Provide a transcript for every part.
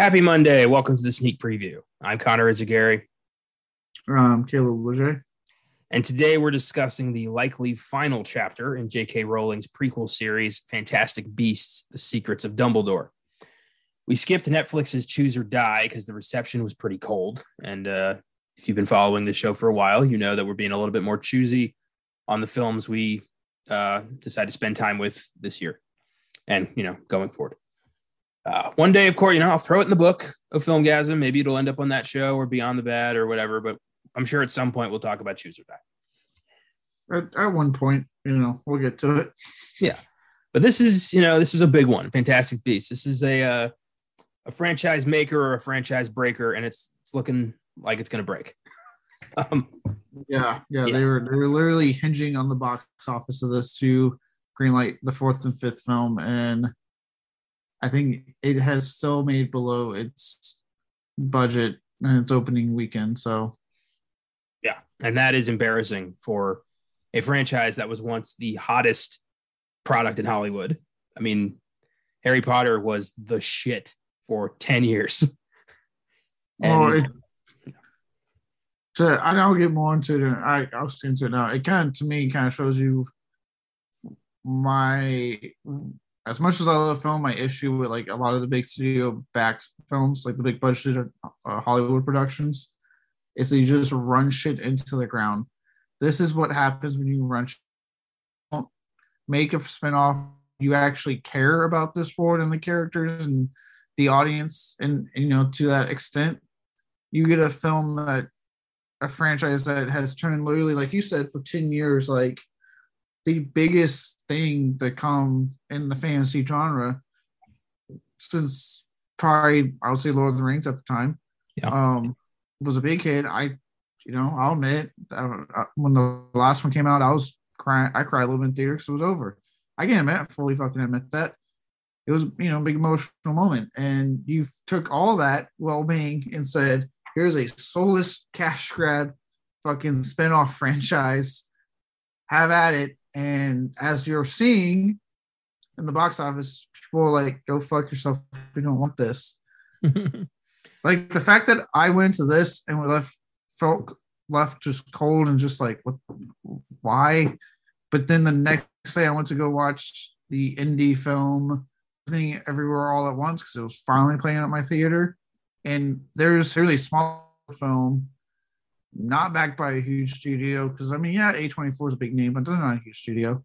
Happy Monday. Welcome to the sneak preview. I'm Connor Eyzaguirre. Um, Caleb Leger. And today we're discussing the likely final chapter in J.K. Rowling's prequel series, Fantastic Beasts The Secrets of Dumbledore. We skipped Netflix's Choose or Die because the reception was pretty cold. And uh, if you've been following the show for a while, you know that we're being a little bit more choosy on the films we uh, decide to spend time with this year and, you know, going forward. Uh, one day, of course, you know, I'll throw it in the book of Filmgazm. Maybe it'll end up on that show or Beyond the Bad or whatever. But I'm sure at some point we'll talk about Choose or Die. At, at one point, you know, we'll get to it. Yeah, but this is, you know, this was a big one. Fantastic Beast. This is a uh, a franchise maker or a franchise breaker, and it's it's looking like it's going to break. um, yeah, yeah, yeah, they were they were literally hinging on the box office of this to greenlight the fourth and fifth film, and I think it has still made below its budget and its opening weekend. So, yeah, and that is embarrassing for a franchise that was once the hottest product in Hollywood. I mean, Harry Potter was the shit for 10 years. and, oh, it, so I don't get more into it. I, I'll get into it now. It kind of, to me, kind of shows you my as much as I love film, my issue with like a lot of the big studio backed films, like the big budget uh, Hollywood productions, is they just run shit into the ground. This is what happens when you run. Don't make a spinoff. You actually care about this world and the characters and the audience, and you know to that extent, you get a film that a franchise that has turned literally, like you said, for ten years, like the biggest thing to come in the fantasy genre since probably I would say Lord of the Rings at the time. Yeah. Um, was a big hit. I, you know, I'll admit uh, when the last one came out, I was crying. I cried a little bit in theater because it was over. I can admit, I fully fucking admit that it was, you know, a big emotional moment. And you took all that well-being and said, "Here's a soulless cash grab, fucking spinoff franchise. Have at it." And as you're seeing in the box office, people are like, go fuck yourself if you don't want this. like the fact that I went to this and we left felt left just cold and just like what why? But then the next day I went to go watch the indie film thing everywhere all at once because it was finally playing at my theater. And there's really small film not backed by a huge studio. Because I mean, yeah, A24 is a big name, but they're not a huge studio.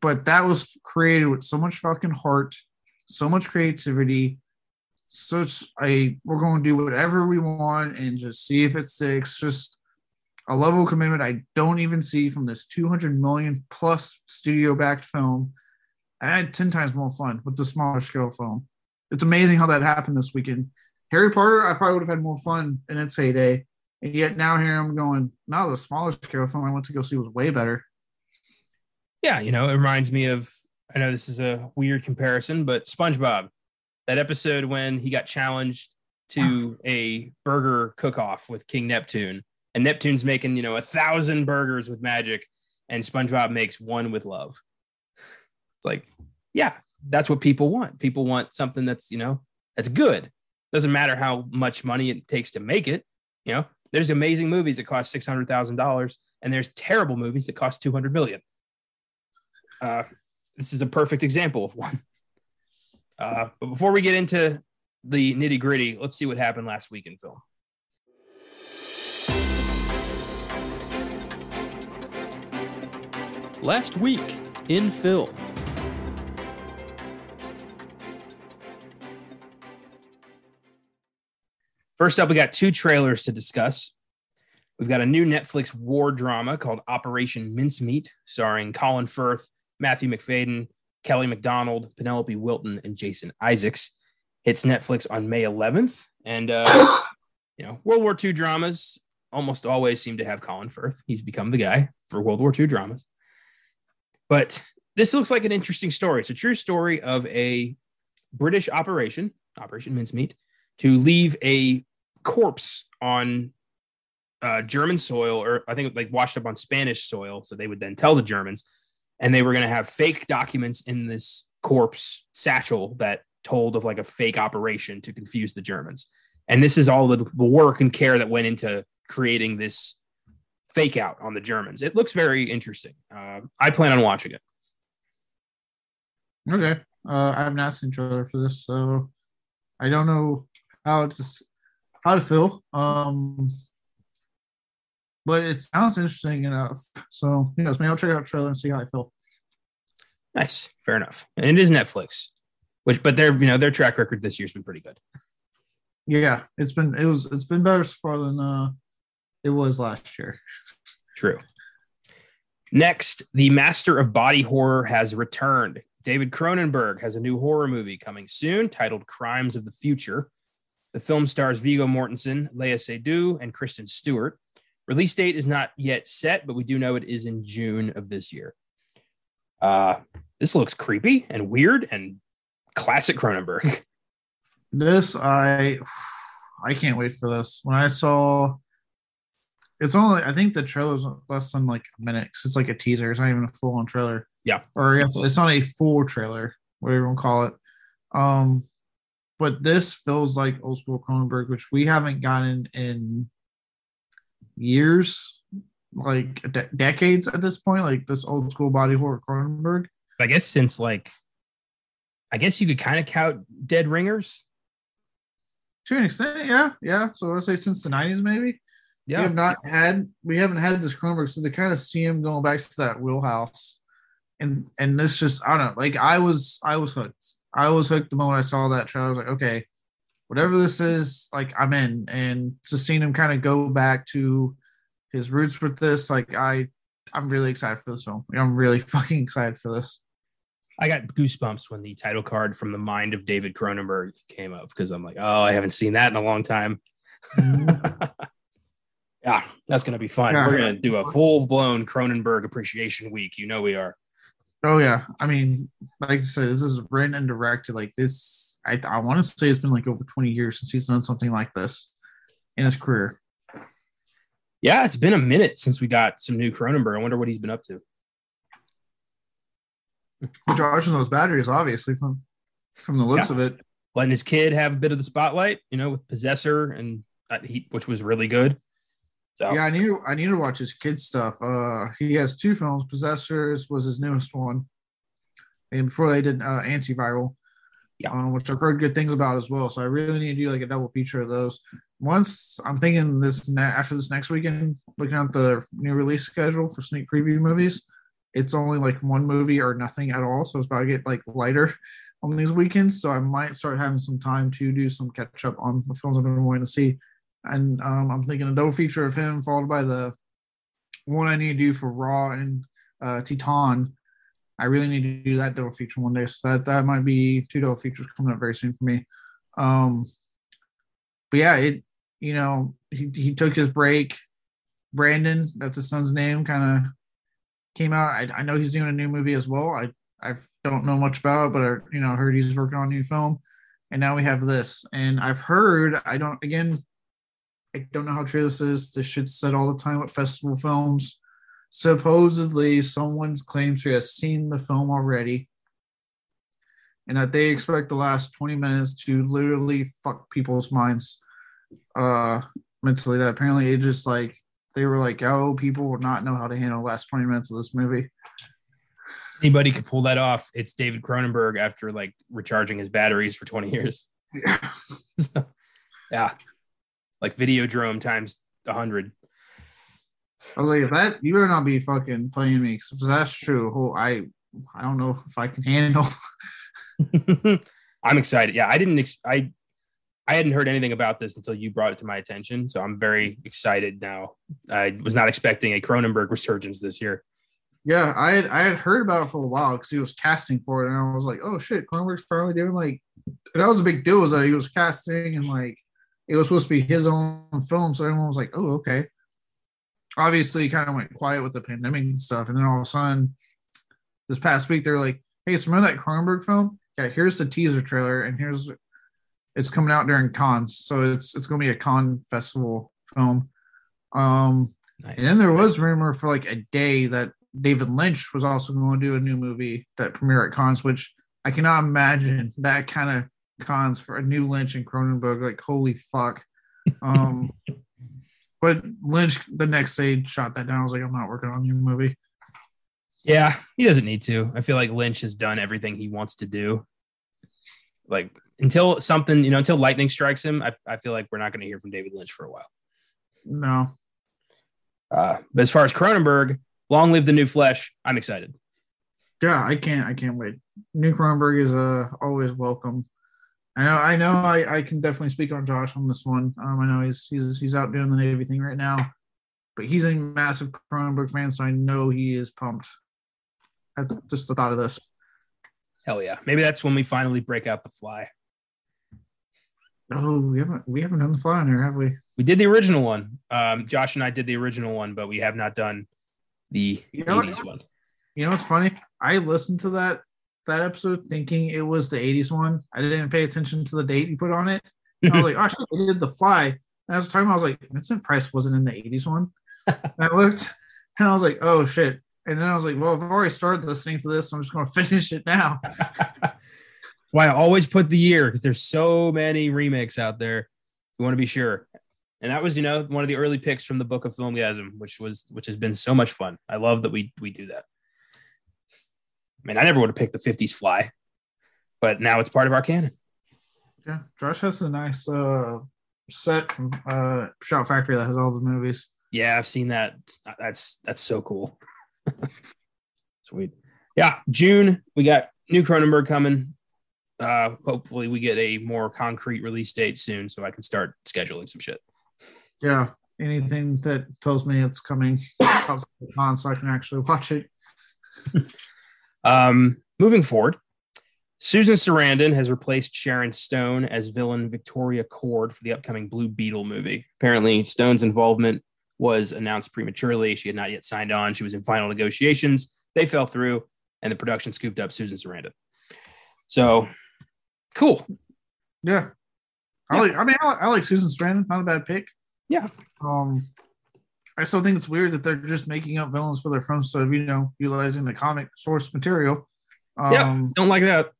But that was created with so much fucking heart, so much creativity, such a we're going to do whatever we want and just see if it sticks. Just a level of commitment I don't even see from this 200 million plus studio backed film. I had 10 times more fun with the smaller scale film. It's amazing how that happened this weekend. Harry Potter, I probably would have had more fun in its heyday. And yet now here I'm going, no, the smaller scale film I went to go see was way better. Yeah, you know, it reminds me of I know this is a weird comparison, but SpongeBob, that episode when he got challenged to a burger cook-off with King Neptune, and Neptune's making, you know, a thousand burgers with magic, and SpongeBob makes one with love. It's like, yeah, that's what people want. People want something that's, you know, that's good. Doesn't matter how much money it takes to make it. You know, there's amazing movies that cost six hundred thousand dollars, and there's terrible movies that cost two hundred million. Uh, this is a perfect example of one. Uh, but before we get into the nitty gritty, let's see what happened last week in film. Last week in film. First up, we got two trailers to discuss. We've got a new Netflix war drama called Operation Mincemeat, starring Colin Firth, Matthew Macfadyen, Kelly Macdonald, Penelope Wilton, and Jason Isaacs. Hits Netflix on May 11th. And, uh, you know, World War II dramas almost always seem to have Colin Firth. He's become the guy for World War II dramas. But this looks like an interesting story. It's a true story of a British operation, Operation Mincemeat, to leave a corpse on uh, German soil, or I think like washed up on Spanish soil. So they would then tell the Germans, and they were going to have fake documents in this corpse satchel that told of like a fake operation to confuse the Germans. And this is all the, work and care that went into creating this fake out on the Germans. It looks very interesting. Uh, I plan on watching it. Okay. Uh, I have not seen trailer for this, so I don't know how to how to feel. Um, but it sounds interesting enough. So, you know, maybe I'll check out the trailer and see how I feel. Nice, fair enough. And it is Netflix, which, but their you know their track record this year's been pretty good. Yeah, it's been it was it's been better so far than uh it was last year. True. Next, the master of body horror has returned. David Cronenberg has a new horror movie coming soon titled Crimes of the Future. The film stars Viggo Mortensen, Léa Seydoux, and Kristen Stewart. Release date is not yet set, but we do know it is in June of this year. Uh, this looks creepy and weird and classic Cronenberg. This I I can't wait for this. When I saw it's only I think the trailer's less than like a minute because it's like a teaser. It's not even a full on trailer. Yeah. Or I guess it's not a full trailer, whatever you want to call it. Um, but this feels like old school Cronenberg, which we haven't gotten in years, like de- decades at this point. Like this old school body horror Cronenberg. I guess since like, I guess you could kind of count Dead Ringers. To an extent, yeah, yeah. So I'd say since the '90s, maybe. Yeah. We have not had we haven't had this Cronenberg, so to kind of see him going back to that wheelhouse, and and this just I don't know. Like I was I was hooked. I was hooked the moment I saw that trailer. I was like, okay, whatever this is, like I'm in. And just seeing him kind of go back to his roots with this, like I I'm really excited for this film. I'm really fucking excited for this. I got goosebumps when the title card from the mind of David Cronenberg came up because I'm like, oh, I haven't seen that in a long time. Mm-hmm. yeah, that's gonna be fun. Yeah. We're gonna do a full blown Cronenberg appreciation week. You know we are. Oh yeah, I mean, like I said, this is written and directed. Like this, I I want to say it's been like over twenty years since he's done something like this in his career. Yeah, it's been a minute since we got some new Cronenberg. I wonder what he's been up to. And those batteries, obviously from from the looks Yeah. of it. Letting his kid have a bit of the spotlight, you know, with Possessor and uh, he, which was really good. So Yeah, I need to, I need to watch his kids stuff. Uh, he has two films. Possessors was his newest one, and before they did uh, Antiviral, Yeah. um, which I've heard good things about as well. So I really need to do like a double feature of those. Once I'm thinking this ne- after this next weekend, looking at the new release schedule for sneak preview movies, it's only like one movie or nothing at all. So it's about to get like lighter on these weekends. So I might start having some time to do some catch up on the films I've been wanting to see and um, I'm thinking a double feature of him followed by the one I need to do for Raw and uh, Titane. I really need to do that double feature one day, so that that might be two double features coming up very soon for me. Um, but yeah, it you know he he took his break. Brandon, that's his son's name, kind of came out. I, I know he's doing a new movie as well. I I don't know much about, it, but I you know heard he's working on a new film, and now we have this. And I've heard I don't again I don't know how true this is. This shit's said all the time with festival films. Supposedly, someone claims to have seen the film already, and that they expect the last 20 minutes to literally fuck people's minds uh, mentally. That apparently it just like they were like, oh, people will not know how to handle the last 20 minutes of this movie. anybody could pull that off. It's David Cronenberg after like recharging his batteries for 20 years. Yeah. So, yeah. Like Videodrome times 100. I was like, if that you better not be fucking playing me, because if that's true, oh, I I don't know if I can handle. I'm excited. Yeah, I didn't ex- I I hadn't heard anything about this until you brought it to my attention, so I'm very excited now. I was not expecting a Cronenberg resurgence this year. Yeah, I had I had heard about it for a while because he was casting for it, and I was like, oh shit, Cronenberg's finally doing like, and that was a big deal. Was that he was casting and like it was supposed to be his own film, so everyone was like, oh okay. Obviously, he kind of went quiet with the pandemic and stuff, and then all of a sudden, this past week they're like, hey, so remember that Cronenberg film? Yeah, here's the teaser trailer, and here's it's coming out during Cannes, so it's it's gonna be a Cannes festival film. Um, Nice. and then there was rumor for like a day that David Lynch was also going to do a new movie that premiere at Cannes, which I cannot imagine that kind of Cannes for a new Lynch and Cronenberg. Like, holy fuck. Um, but Lynch the next day shot that down. I was like, I'm not working on your movie. Yeah, he doesn't need to. I feel like Lynch has done everything he wants to do. Like until something, you know, until lightning strikes him, I, I feel like we're not going to hear from David Lynch for a while. No. Uh, but as far as Cronenberg, long live the new flesh. I'm excited. Yeah, I can't. I can't wait. New Cronenberg is uh, always welcome. I know. I know. I, I can definitely speak on Josh on this one. Um, I know he's he's he's out doing the Navy thing right now, but he's a massive Cronenberg fan, so I know he is pumped. At just the thought of this. Hell yeah! Maybe that's when we finally break out the fly. Oh, we haven't we haven't done the fly on here, have we? We did the original one. Um, Josh and I did the original one, but we have not done the You know what? one. You know what's funny? I listened to that that episode thinking it was the 80s one. I didn't pay attention to the date you put on it. And I was like, oh shit, they did the fly. And I was talking, I was like, Vincent Price wasn't in the 80s one. and I looked and I was like, oh shit. And then I was like, well, I've already started listening to this. So I'm just gonna finish it now. That's why I always put the year because there's so many remakes out there. You want to be sure. And that was, you know, one of the early picks from the Book of Filmgazm, which was which has been so much fun. I love that we we do that. I mean, I never would have picked the 50s fly, but now it's part of our canon. Yeah. Josh has a nice uh set from uh Shout Factory that has all the movies. Yeah, I've seen that. That's that's so cool. Sweet. Yeah, June we got new Cronenberg coming. Uh, hopefully we get a more concrete release date soon, so I can start scheduling some shit. Yeah. Anything that tells me it's coming con so I can actually watch it. Um, moving forward, Susan Sarandon has replaced Sharon Stone as villain Victoria Kord for the upcoming Blue Beetle movie. Apparently, Stone's involvement was announced prematurely. She had not yet signed on. She was in final negotiations. They fell through, and the production scooped up Susan Sarandon. So, cool. Yeah. I Yeah. like I mean I like, I like Susan Sarandon, not a bad pick. Yeah. Um I still think it's weird that they're just making up villains for their films of, you know, utilizing the comic source material. Um yeah, don't like that.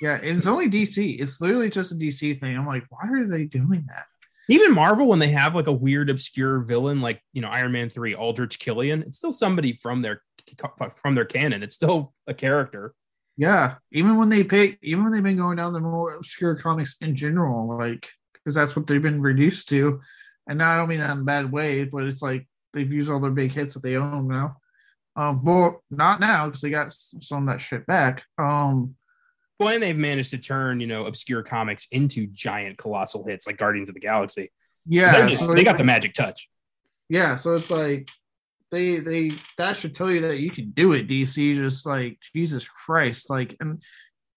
yeah, and it's only DC. It's literally just a DC thing. I'm like, why are they doing that? Even Marvel, when they have like a weird, obscure villain, like you know Iron Man three, Aldrich Killian, it's still somebody from their from their canon. It's still a character. Yeah, even when they pick, even when they've been going down the more obscure comics in general, like because that's what they've been reduced to. And now I don't mean that in a bad way, but it's like they've used all their big hits that they own now. Um, well, not now because they got some of that shit back. Um, Well, and they've managed to turn you know obscure comics into giant, colossal hits like Guardians of the Galaxy. Yeah, they're just- so they got the magic touch. yeah. So it's like they they that should tell you that you can do it. DC just like Jesus Christ, like and.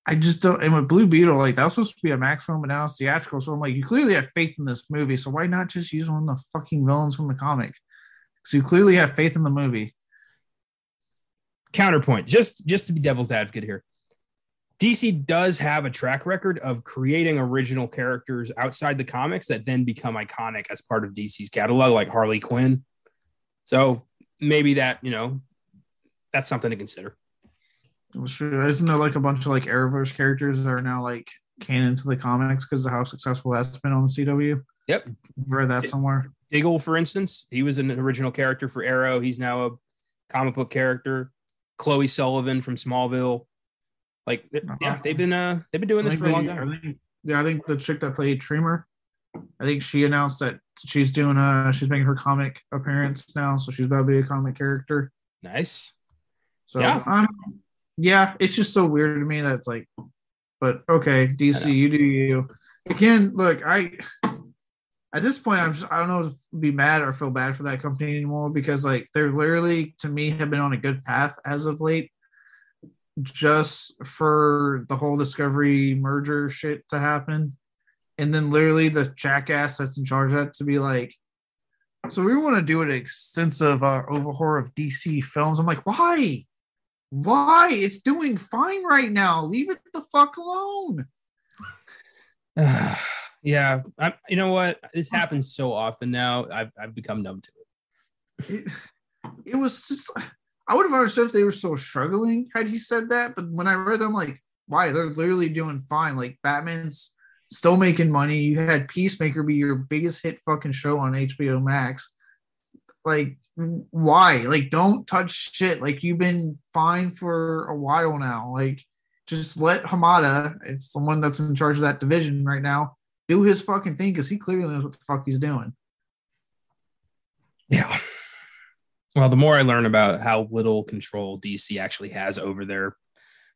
I just don't. And with Blue Beetle, like that was supposed to be a max film, but now it's theatrical. So I'm like, you clearly have faith in this movie. So why not just use one of the fucking villains from the comic? Because you clearly have faith in the movie. Counterpoint, just just to be devil's advocate here. DC does have a track record of creating original characters outside the comics that then become iconic as part of DC's catalog, like Harley Quinn. So maybe that, you know, that's something to consider. Isn't there like a bunch of like Arrowverse characters that are now like canon to the comics because of how successful that's been on the CW? Yep. Read that somewhere. Diggle, for instance, he was an original character for Arrow. He's now a comic book character. Chloe Sullivan from Smallville. Like, yeah, they've been uh they've been doing this for a long they- time. I think- yeah, I think the chick that played Dreamer, I think she announced that she's doing uh she's making her comic appearance now, so she's about to be a comic character. Nice. So Yeah. um, yeah, it's just so weird to me that it's like, but okay, DC, you do you. Again, look, I at this point I'm just I don't know if be mad or feel bad for that company anymore because like they're literally to me have been on a good path as of late. Just for the whole Discovery merger shit to happen. And then literally the jackass that's in charge of that to be like, so we want to do an extensive uh, overhaul of DC films. I'm like, why? Why? It's doing fine right now. Leave it the fuck alone. yeah, I, you know what? This happens so often now. I've I've become numb to it. It, it was just, I would have understood if they were so struggling had he said that. But when I read them, like, why? They're literally doing fine. Like Batman's still making money. You had Peacemaker be your biggest hit fucking show on HBO Max. Like, why? Like, don't touch shit. Like, you've been fine for a while now. Like, just let Hamada, it's the one that's in charge of that division right now, do his fucking thing because he clearly knows what the fuck he's doing. Yeah. Well, the more I learn about how little control DC actually has over their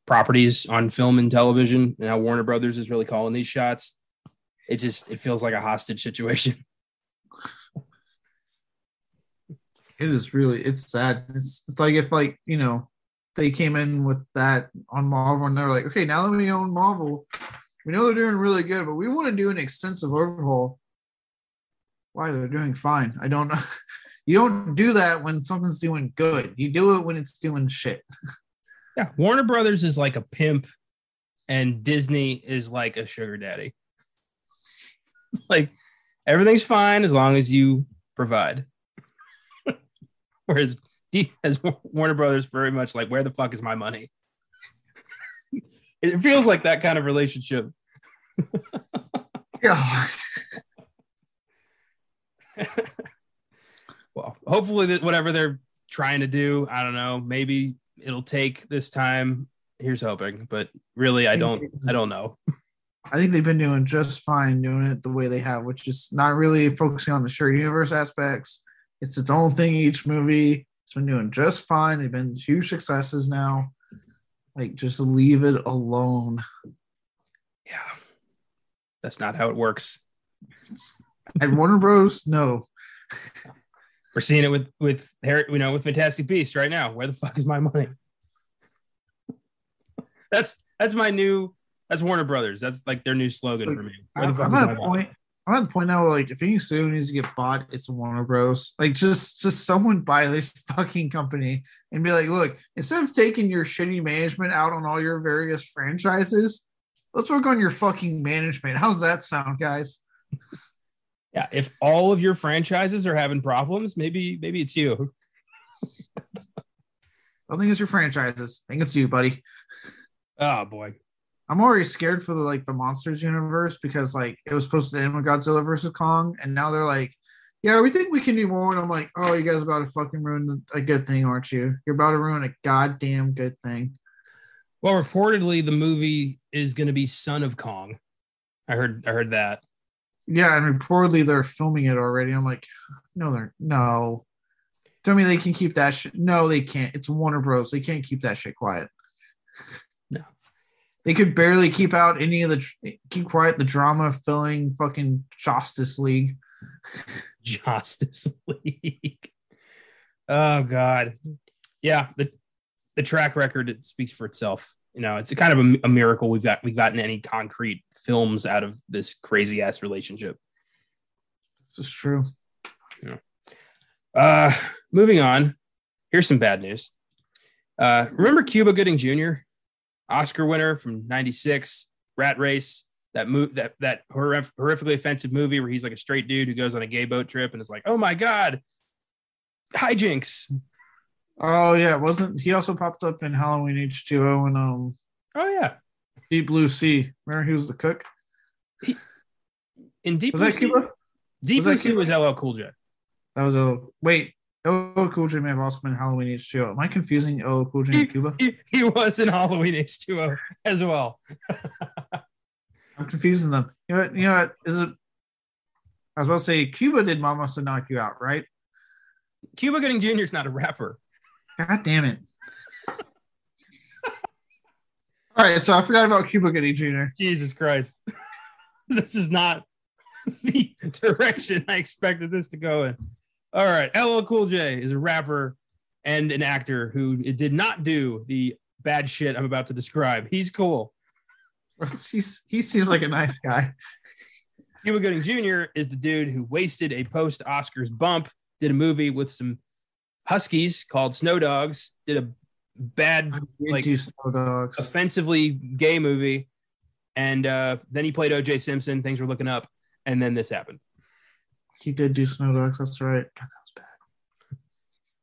properties on film and television and how Warner Brothers is really calling these shots, it just it feels like a hostage situation. It is really it's sad. It's it's like if like, you know, they came in with that on Marvel and they're like, okay, now that we own Marvel, we know they're doing really good, but we want to do an extensive overhaul. Why they're doing fine. I don't know. You don't do that when something's doing good. You do it when it's doing shit. Yeah, Warner Brothers is like a pimp, and Disney is like a sugar daddy. like everything's fine as long as you provide. Whereas D as Warner Brothers very much like, where the fuck is my money? it feels like that kind of relationship. Yeah. well, hopefully that whatever they're trying to do, I don't know, maybe it'll take this time. Here's hoping, but really, I don't, I don't know. I think they've been doing just fine doing it the way they have, which is not really focusing on the shared universe aspects. It's its own thing each movie. It's been doing just fine. They've been huge successes now. Like, just leave it alone. Yeah, that's not how it works. At Warner Bros, no. We're seeing it with with Harry, you know, with Fantastic Beast right now. Where the fuck is my money? that's that's my new. That's Warner Brothers. That's like their new slogan Like, for me. Where the I'm, fuck I'm is at my a money? I'm at the point now where like if any studio needs to get bought, it's Warner Bros. Like just just someone buy this fucking company and be like, look, instead of taking your shitty management out on all your various franchises, let's work on your fucking management. How's that sound, guys? Yeah, if all of your franchises are having problems, maybe maybe it's you. I don't think it's your franchises. I think it's you, buddy. Oh boy. I'm already scared for the like the monsters universe because like it was supposed to end with Godzilla versus Kong, and now they're like, yeah, we think we can do more. And I'm like, oh, you guys about to fucking ruin a good thing, aren't you? You're about to ruin a goddamn good thing. Well, reportedly, the movie is going to be Son of Kong. I heard. I heard that. Yeah, and reportedly they're filming it already. I'm like, no, they're no. Tell me they can keep that shit. No, they can't. It's Warner Bros. They can't keep that shit quiet. They could barely keep out any of the keep quiet the drama filling fucking Justice League. Justice League. Oh God. Yeah, the the track record it speaks for itself. You know, it's a kind of a, a miracle we've got we've gotten any concrete films out of this crazy ass relationship. This is true. Uh moving on. Here's some bad news. Uh remember Cuba Gooding Jr., Oscar winner from 96, Rat Race, that move that that horrif- horrifically offensive movie where he's like a straight dude who goes on a gay boat trip and is like, oh my god, hijinks. Oh yeah, wasn't he also popped up in Halloween H2O and um Oh yeah. Deep Blue Sea? Remember he was the cook? In Deep Was Blue that Sea, Cuba? Deep was Blue Sea was LL Cool J. That was a wait. LL Cool J may have also been Halloween H2O. Am I confusing LL Cool J and Cuba? He, he was in Halloween H2O as well. I'm confusing them. You know what? You know what? Is it? I was about to say Cuba did Mama to knock you out, right? Cuba Gooding Jr. is not a rapper. God damn it! All right, so I forgot about Cuba Gooding Jr. Jesus Christ. this is not the direction I expected this to go in. All right. LL Cool J is a rapper and an actor who did not do the bad shit I'm about to describe. He's cool. He's he seems like a nice guy. Cuba Gooding Jr. is the dude who wasted a post Oscars bump, did a movie with some Huskies called Snow Dogs, did a bad, like offensively gay movie. And uh, then he played OJ Simpson. Things were looking up. And then this happened. He did do Snow Dogs. That's right. God, that was bad.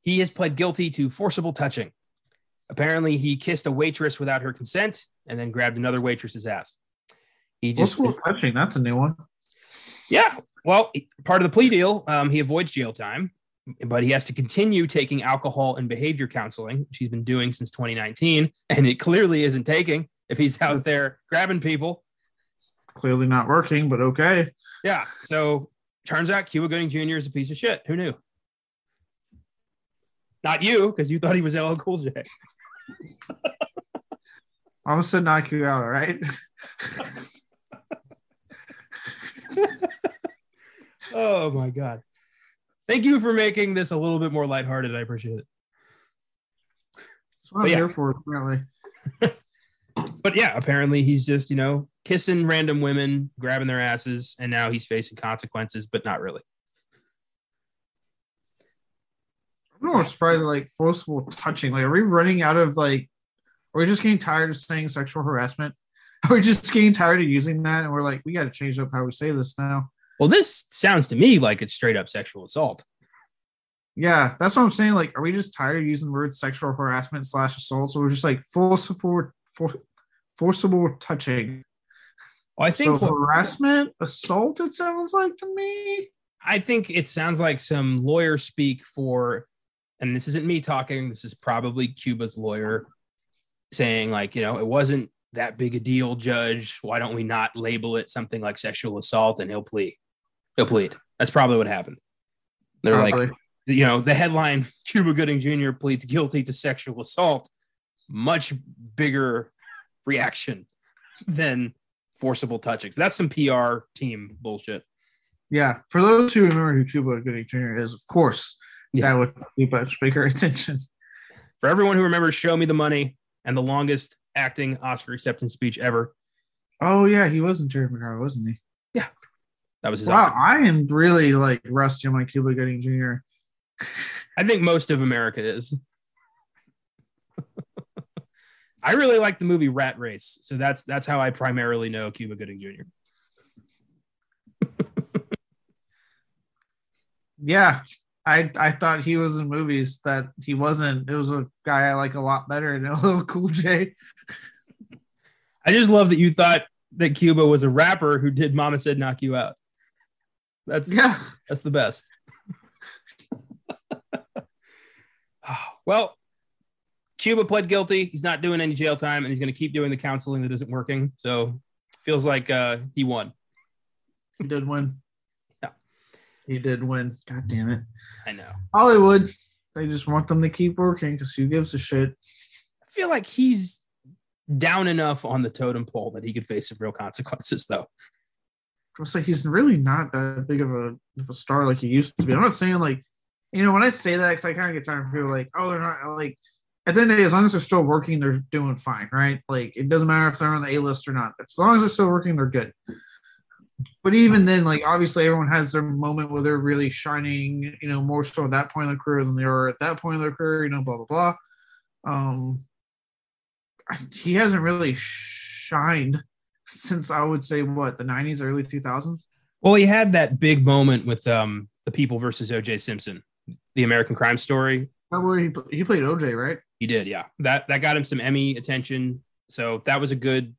He has pled guilty to forcible touching. Apparently, he kissed a waitress without her consent and then grabbed another waitress's ass. He just, Forcible touching. That's a new one. yeah. Well, part of the plea deal, um, he avoids jail time, but he has to continue taking alcohol and behavior counseling, which he's been doing since 2019, and it clearly isn't taking if he's out there grabbing people. Clearly not working, but okay. Yeah. So turns out Cuba Gooding Jr. is a piece of shit. Who knew? Not you, because you thought he was LL Cool J. I'm gonna knock you out. All right. Oh my god. Thank you for making this a little bit more lighthearted. I appreciate it. That's what I'm yeah. here for. Apparently. But yeah, apparently he's just, you know, kissing random women, grabbing their asses, and now he's facing consequences, but not really. I'm more surprised like forcible touching. Like, are we running out of like? Are we just getting tired of saying sexual harassment? Are we just getting tired of using that? And we're like, we got to change up how we say this now. Well, this sounds to me like it's straight up sexual assault. Yeah, that's what I'm saying. Like, are we just tired of using the word sexual harassment slash assault? So we're just like forcible, for, forcible touching. Well, I think so harassment, assault. It sounds like to me. I think it sounds like some lawyer speak for, and this isn't me talking, this is probably Cuba's lawyer saying, like, you know, it wasn't that big a deal, judge. Why don't we not label it something like sexual assault and he'll plead? He'll plead. That's probably what happened. They're like, you know, the headline Cuba Gooding Jr. pleads guilty to sexual assault, much bigger reaction than forcible touching. So that's some PR team bullshit. yeah. For those who remember who Cuba Gooding Jr. is, of course, Yeah. that would be much bigger attention. For everyone who remembers Show Me the Money and the longest acting Oscar acceptance speech ever, Oh yeah, he wasn't Jerry Maguire, wasn't he? Yeah. That was his Wow, Oscar. I am really like rusty on my Cuba Gooding Jr. I think most of America is. I really like the movie Rat Race, so that's that's how I primarily know Cuba Gooding Jr. Yeah, I I thought he was in movies that he wasn't. It was a guy I like a lot better than LL Cool J. I just love that you thought that Cuba was a rapper who did Mama Said Knock You Out. That's Yeah, that's the best. Well, Cuba pled guilty. He's not doing any jail time, and he's going to keep doing the counseling that isn't working. So feels like uh, he won. he did win. Yeah. he did win. God damn it, I know. Hollywood. They just want them to keep working because who gives a shit? I feel like he's down enough on the totem pole that he could face some real consequences, though. It's like he's really not that big of a, of a star like he used to be. I'm not saying like, you know, when I say that, because I kind of get tired of people like, oh, they're not like. At the end of the day, as long as they're still working, they're doing fine, right? Like it doesn't matter if they're on the A list or not. As long as they're still working, they're good. But even then, like obviously, everyone has their moment where they're really shining. You know, more so at that point in their career than they are at that point in their career. You know, blah blah blah. Um, he hasn't really shined since I would say what the '90s, early 2000s. Well, he had that big moment with um, the People versus O.J. Simpson, the American Crime Story. Where he he played OJ, right? He did, yeah. That that got him some Emmy attention. So that was a good,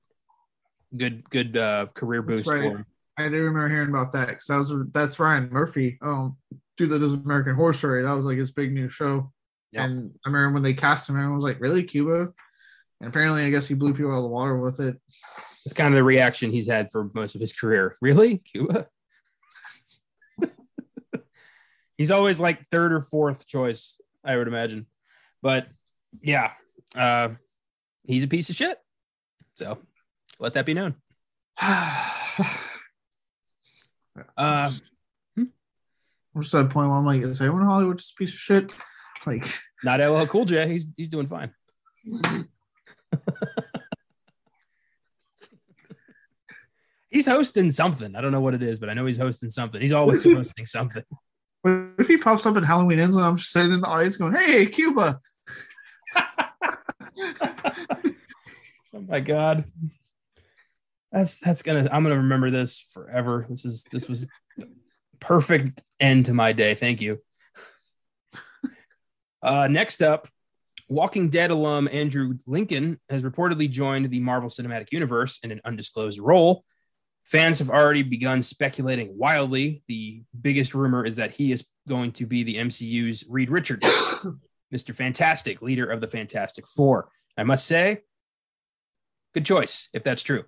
good, good uh, career boost right. for him. I do remember hearing about that because that was that's Ryan Murphy, um, dude that does American Horror Story. That was like his big new show. Yep. And I remember when they cast him, everyone was like, "Really, Cuba?" And apparently, I guess he blew people out of the water with it. It's kind of the reaction he's had for most of his career. Really, Cuba? he's always like third or fourth choice, I would imagine. But yeah, uh, he's a piece of shit. So let that be known. Uh, I'm just at a point where I'm like, "Is everyone in Hollywood just a piece of shit?" Like, not LL Cool J. He's he's doing fine. he's hosting something. I don't know what it is, but I know he's hosting something. He's always hosting something. what if he pops up in Halloween ends and I'm just sitting in the audience going, "Hey, Cuba." Oh my god. That's that's gonna I'm gonna remember this forever. This is this was perfect end to my day. Thank you. Uh next up, Walking Dead alum Andrew Lincoln has reportedly joined the Marvel Cinematic Universe in an undisclosed role. Fans have already begun speculating wildly. The biggest rumor is that he is going to be the MCU's Reed Richards, Mr. Fantastic, leader of the Fantastic Four. I must say, good choice if that's true.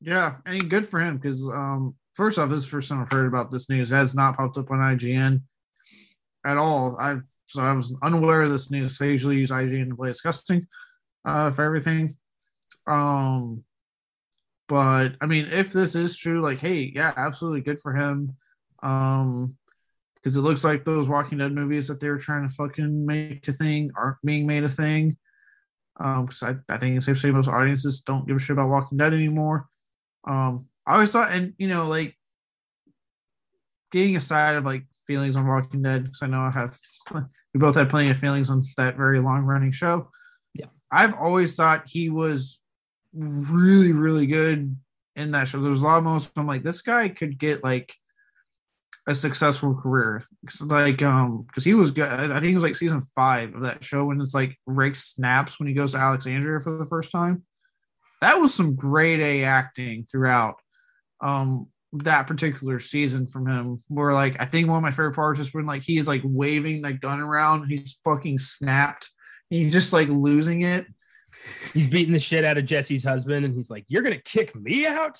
Yeah, and good for him because um, first off, this first time I've heard about this news. It has not popped up on IGN at all. I so I was unaware of this news. I usually use IGN to play disgusting uh, for everything. Um, but I mean, if this is true, like, hey, yeah, absolutely good for him. Um, because it looks like those Walking Dead movies that they were trying to fucking make a thing aren't being made a thing. Um, because I, I think it's safe to say most audiences don't give a shit about Walking Dead anymore. Um, I always thought, and you know, like getting aside of like feelings on Walking Dead, because I know I have, we both had plenty of feelings on that very long running show. Yeah. I've always thought he was really, really good in that show. There's a lot of moments I'm like, this guy could get like a successful career. Cause like, um, because he was good. I think it was like season five of that show when it's like Rick snaps when he goes to Alexandria for the first time. That was some great A acting throughout um that particular season from him. Where like I think one of my favorite parts is when like he is like waving the gun around, he's fucking snapped. He's just like losing it. He's beating the shit out of Jesse's husband, and he's like, "You're gonna kick me out."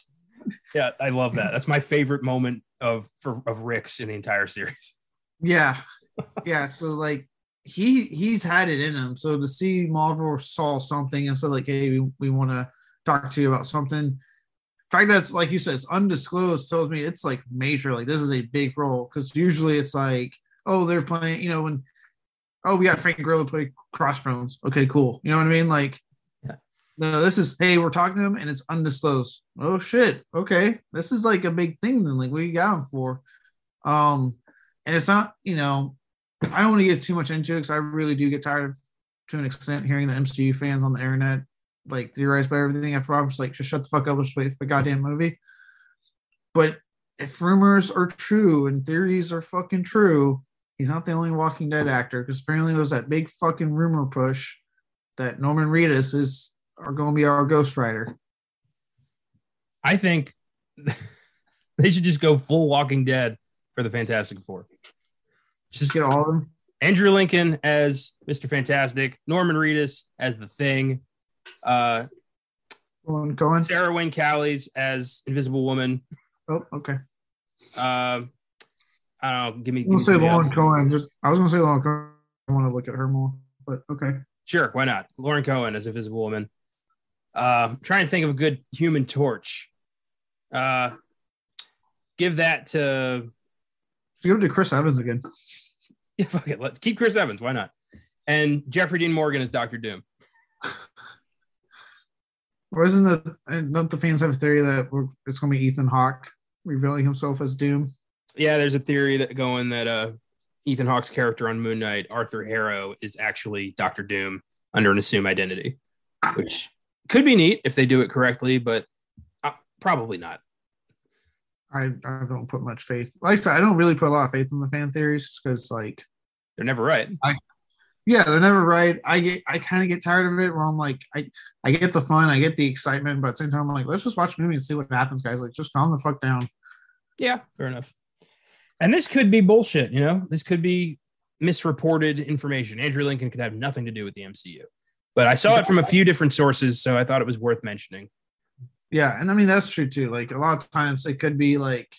Yeah, I love that. That's my favorite moment of for of Rick's in the entire series. Yeah, yeah. So like he he's had it in him. So to see Marvel saw something and said like, hey, we, we want to talk to you about something. Fact that's like you said, it's undisclosed tells me it's like major. Like this is a big role because usually it's like, oh, they're playing. You know when, oh, we got Frank Grillo play Crossbones. Okay, cool. You know what I mean? Like. No, this is hey, we're talking to him and it's undisclosed. Oh shit. Okay, this is like a big thing. Then like, what you got him for? Um, and it's not. You know, I don't want to get too much into it because I really do get tired of, to an extent, hearing the MCU fans on the internet like theorize about everything. After I'm just like, just shut the fuck up, let's wait for the goddamn movie. But if rumors are true and theories are fucking true, he's not the only Walking Dead actor because apparently there's that big fucking rumor push that Norman Reedus is are going to be our Ghost Rider. I think they should just go full Walking Dead for the Fantastic Four. Just get all of them. Andrew Lincoln as Mr. Fantastic, Norman Reedus as the Thing, uh, Going, going. Sarah Wayne Callies as Invisible Woman. Oh, okay. Uh, I don't know. Give me. I'm gonna say Lauren else. Cohan. Just, I was gonna say Lauren Cohan. I want to look at her more, but okay. Sure, why not? Lauren Cohan as Invisible Woman. Uh, try and think of a good Human Torch. Uh, give that to give it to Chris Evans again. yeah, fuck it. Let's keep Chris Evans. Why not? And Jeffrey Dean Morgan as Doctor Doom. Or isn't the don't the fans have a theory that we're, it's gonna be Ethan Hawke revealing himself as Doom? Yeah, there's a theory that going that uh, Ethan Hawke's character on Moon Knight, Arthur Harrow, is actually Doctor Doom under an assumed identity, which could be neat if they do it correctly, but uh, probably not. I, I don't put much faith. Like I said, I don't really put a lot of faith in the fan theories because like They're never right. yeah, they're never right. I get I kind of get tired of it where I'm like, I I get the fun, I get the excitement, but at the same time I'm like, let's just watch movie and see what happens, guys. Like just calm the fuck down. Yeah, fair enough. And this could be bullshit, you know? This could be misreported information. Andrew Lincoln could have nothing to do with the MCU. But I saw it from a few different sources, so I thought it was worth mentioning. Yeah, and I mean that's true too. Like a lot of times it could be like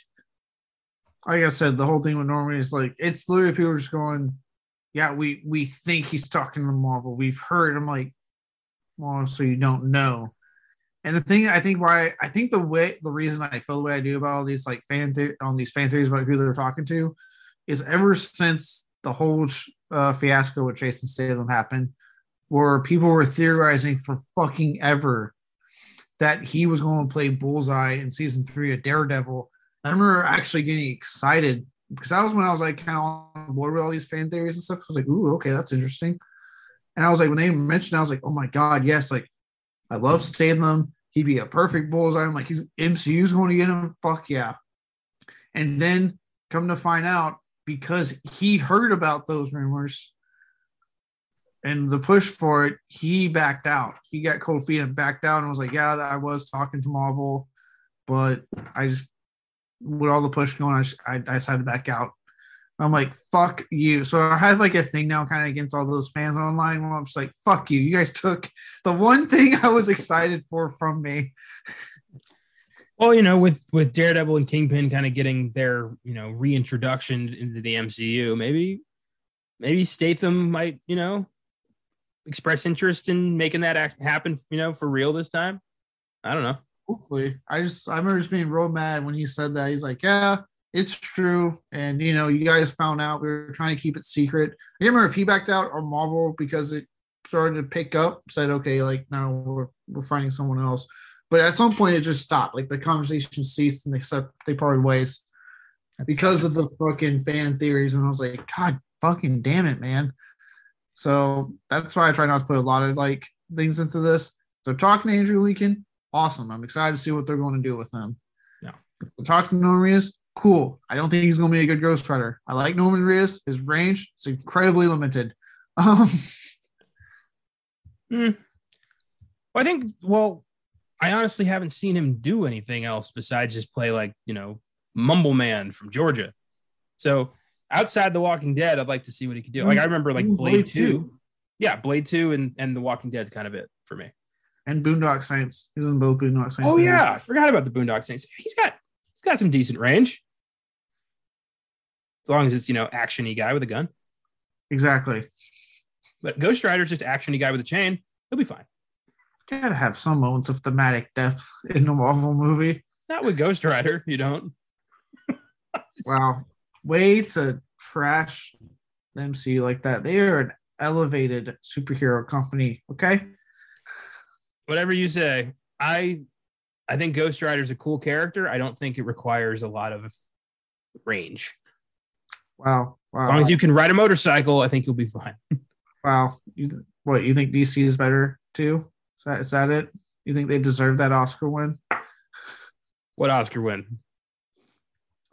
like I said, the whole thing with Norman is like it's literally people just going, Yeah, we we think he's talking to Marvel. We've heard. I'm like, well, so you don't know. And the thing I think why I think the way the reason I feel the way I do about all these like fan the- on these fan theories about who they're talking to is ever since the whole uh, fiasco with Jason Statham happened, where people were theorizing for fucking ever that he was going to play Bullseye in season three of Daredevil. I remember actually getting excited because that was when I was like kind of on board with all these fan theories and stuff. I was like, ooh, okay, that's interesting. And I was like, when they mentioned, I was like, oh my god, yes, like I love Statham. He'd be a perfect Bullseye. I'm like, he's MCU's going to get him. Fuck yeah. And then come to find out, because he heard about those rumors, and the push for it, he backed out. He got cold feet and backed out and was like, "Yeah, I was talking to Marvel, but I just with all the push going, I, I, I decided to back out." I'm like, "Fuck you!" So I have like a thing now, kind of against all those fans online. Where I'm just like, "Fuck you! You guys took the one thing I was excited for from me." Well, you know, with with Daredevil and Kingpin kind of getting their you know reintroduction into the MCU, maybe maybe Statham might you know express interest in making that act happen, you know, for real this time. I don't know. Hopefully, I just I remember just being real mad when he said that. He's like, "Yeah, it's true," and you know, you guys found out we were trying to keep it secret. I can't remember if he backed out or Marvel because it started to pick up. Said, "Okay, like now we're we're finding someone else." But at some point, it just stopped. Like the conversation ceased, and they set, they parted ways That's because of the fucking fan theories. And I was like, God fucking damn it, man. So that's why I try not to put a lot of like things into this. They're talking to Andrew Lincoln, awesome. I'm excited to see what they're going to do with him. Yeah. They're talking to Norman Reedus, cool. I don't think he's going to be a good Ghost Rider. I like Norman Reedus. His range is incredibly limited. Um. Well, I think. Well, I honestly haven't seen him do anything else besides just play like you know Mumble Man from Georgia. So outside The Walking Dead, I'd like to see what he could do. Like I remember like Blade Blade, 2. Two. Yeah, Blade Two and and The Walking Dead's kind of it for me. and Boondock Saints. He's in both Boondock Saints. Oh yeah, I forgot about the Boondock Saints. He's got he's got some decent range. As long as it's you know actiony guy with a gun. Exactly. But Ghost Rider's just actiony guy with a chain. He'll be fine. Gotta have some moments of thematic depth in a Marvel movie. Not with Ghost Rider, you don't. Wow. Way to trash the MCU like that. They are an elevated superhero company. Okay. whatever you say. I I think Ghost Rider's a cool character. I don't think it requires a lot of range. Wow. wow. As long as you can ride a motorcycle, I think you'll be fine. wow. You, what you think DC is better too? Is that is that it? You think they deserve that Oscar win? What Oscar win?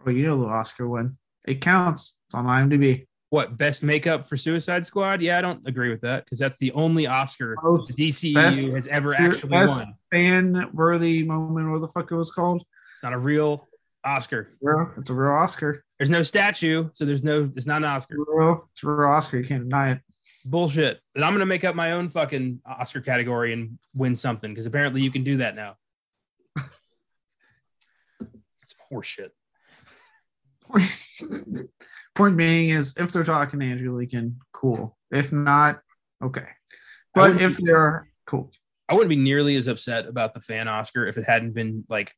Oh, you know the Oscar win. It counts. It's on IMDb. What best makeup for Suicide Squad? Yeah, I don't agree with that because that's the only Oscar Most the DCEU best- has ever actually won. fan worthy moment. What the fuck it was called? It's not a real Oscar. Real. It's a real Oscar. There's no statue, so there's no. It's not an Oscar. Real. It's a real Oscar. You can't deny it. Bullshit. And I'm gonna make up my own fucking Oscar category and win something because apparently you can do that now. It's horseshit. Point being is if they're talking to Andrew Lincoln, cool. If not, okay. But if be- they're cool. I wouldn't be nearly as upset about the fan Oscar if it hadn't been like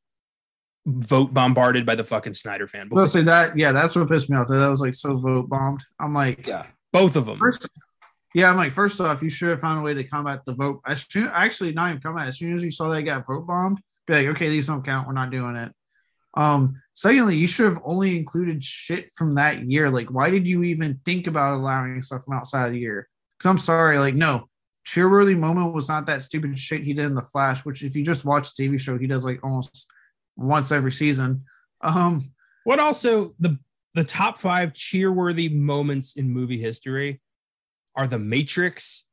vote bombarded by the fucking Snyder fan. Let's say that, yeah, that's what pissed me off. That that was like so vote bombed. I'm like, Yeah, both of them. first, yeah, I'm like, first off, you should have found a way to combat the vote. As soon, actually, not even combat. As soon as you saw that I got vote bombed, be like, okay, these don't count. We're not doing it. Um, secondly, you should have only included shit from that year. Like, why did you even think about allowing stuff from outside of the year? Because I'm sorry, like, no, cheerworthy moment was not that stupid shit he did in the Flash. Which, if you just watch the TV show, he does like almost once every season. Um, What also the the top five cheerworthy moments in movie history are The Matrix,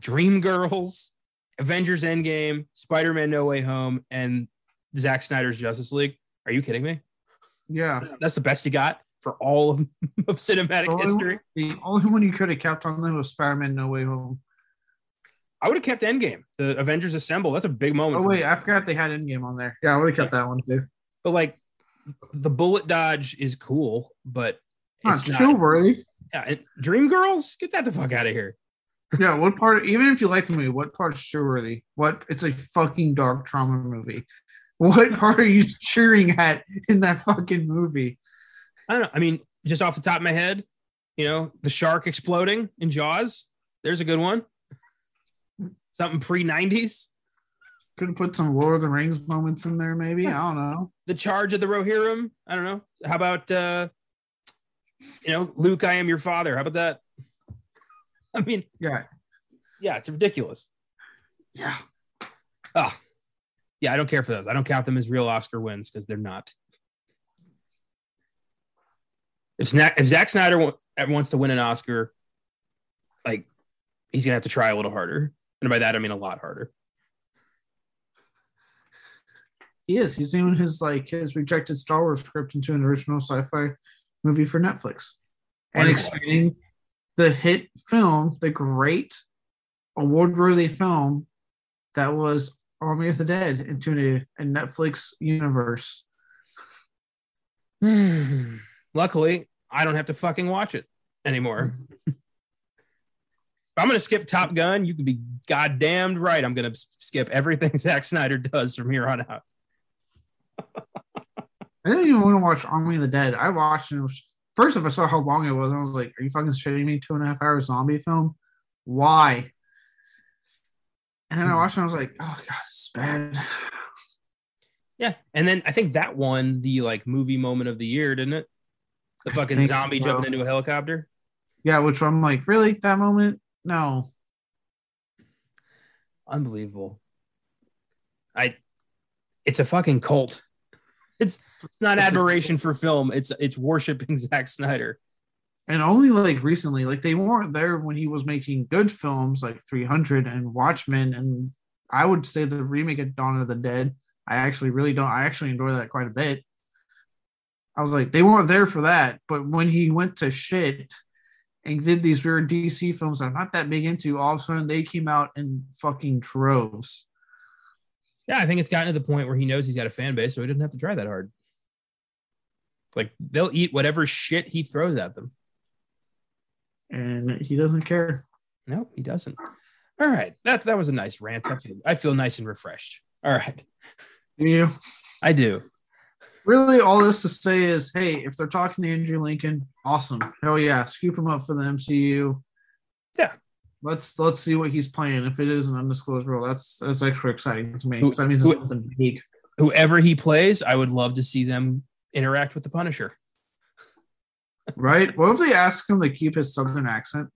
Dreamgirls, Avengers Endgame, Spider Man No Way Home, and Zack Snyder's Justice League. Are you kidding me? Yeah, That's the best you got for all of, of cinematic The only- history. the only one you could have kept on there was Spider-Man: No Way Home. I would have kept Endgame, the Avengers Assemble. That's a big moment. Oh wait, me. I forgot they had Endgame on there. Yeah, I would have kept that one too. but like the bullet dodge is cool, but Not it's not. chill worthy. Yeah, and Dreamgirls, get that the fuck out of here. Yeah, what part? Even if you like the movie, what part's chill worthy? What? It's a fucking dark trauma movie. What part are you cheering at in that fucking movie? I don't know. I mean, just off the top of my head, you know, the shark exploding in Jaws. There's a good one. Something pre 90s. Could have put some Lord of the Rings moments in there, maybe. I don't know. The charge of the Rohirrim. I don't know. How about, uh, you know, Luke, I am your father. How about that? I mean, Yeah, yeah, it's ridiculous. yeah. Oh, yeah, I don't care for those. I don't count them as real Oscar wins because they're not. If, Sna- if Zack Snyder wa- wants to win an Oscar, like he's gonna have to try a little harder. And by that I mean a lot harder. He is. He's doing his like his rejected Star Wars script into an original sci-fi movie for Netflix, and expanding the hit film, the great award-worthy film that was Army of the Dead into a, a Netflix universe. Luckily, I don't have to fucking watch it anymore. if I'm gonna skip Top Gun, you can be goddamned right. I'm gonna skip everything Zack Snyder does from here on out. I didn't even want to watch Army of the Dead. I watched it. it was, first, if I saw how long it was, I was like, "Are you fucking shitting me? Two and a half hour zombie film? Why?" And then I watched and I was like, "Oh god, this is bad." Yeah, and then I think that won the like movie moment of the year, didn't it? The fucking zombie so. jumping into a helicopter. Yeah, which I'm like, really? That moment? No. Unbelievable. I. It's a fucking cult. It's, it's not It's a- admiration for film. It's it's worshiping Zack Snyder. And only like recently, like they weren't there when he was making good films like 300 and Watchmen. And I would say the remake of Dawn of the Dead. I actually really don't. I actually enjoy that quite a bit. I was like, they weren't there for that. But when he went to shit and did these weird DC films I'm not that big into, all of a sudden they came out in fucking droves. Yeah, I think it's gotten to the point where he knows he's got a fan base, so he doesn't have to try that hard. Like they'll eat whatever shit he throws at them. And he doesn't care. No, he doesn't. All right, that that was a nice rant. I feel I feel nice and refreshed. All right, You? I do. really all this to say is hey if they're talking to andrew lincoln awesome hell yeah scoop him up for the mcu Yeah. let's let's see what he's playing if it is an undisclosed role that's that's extra exciting to me Who- 'cause that means it's who- something big Whoever he plays, I would love to see them interact with the Punisher. Right what if they ask him to keep his southern accent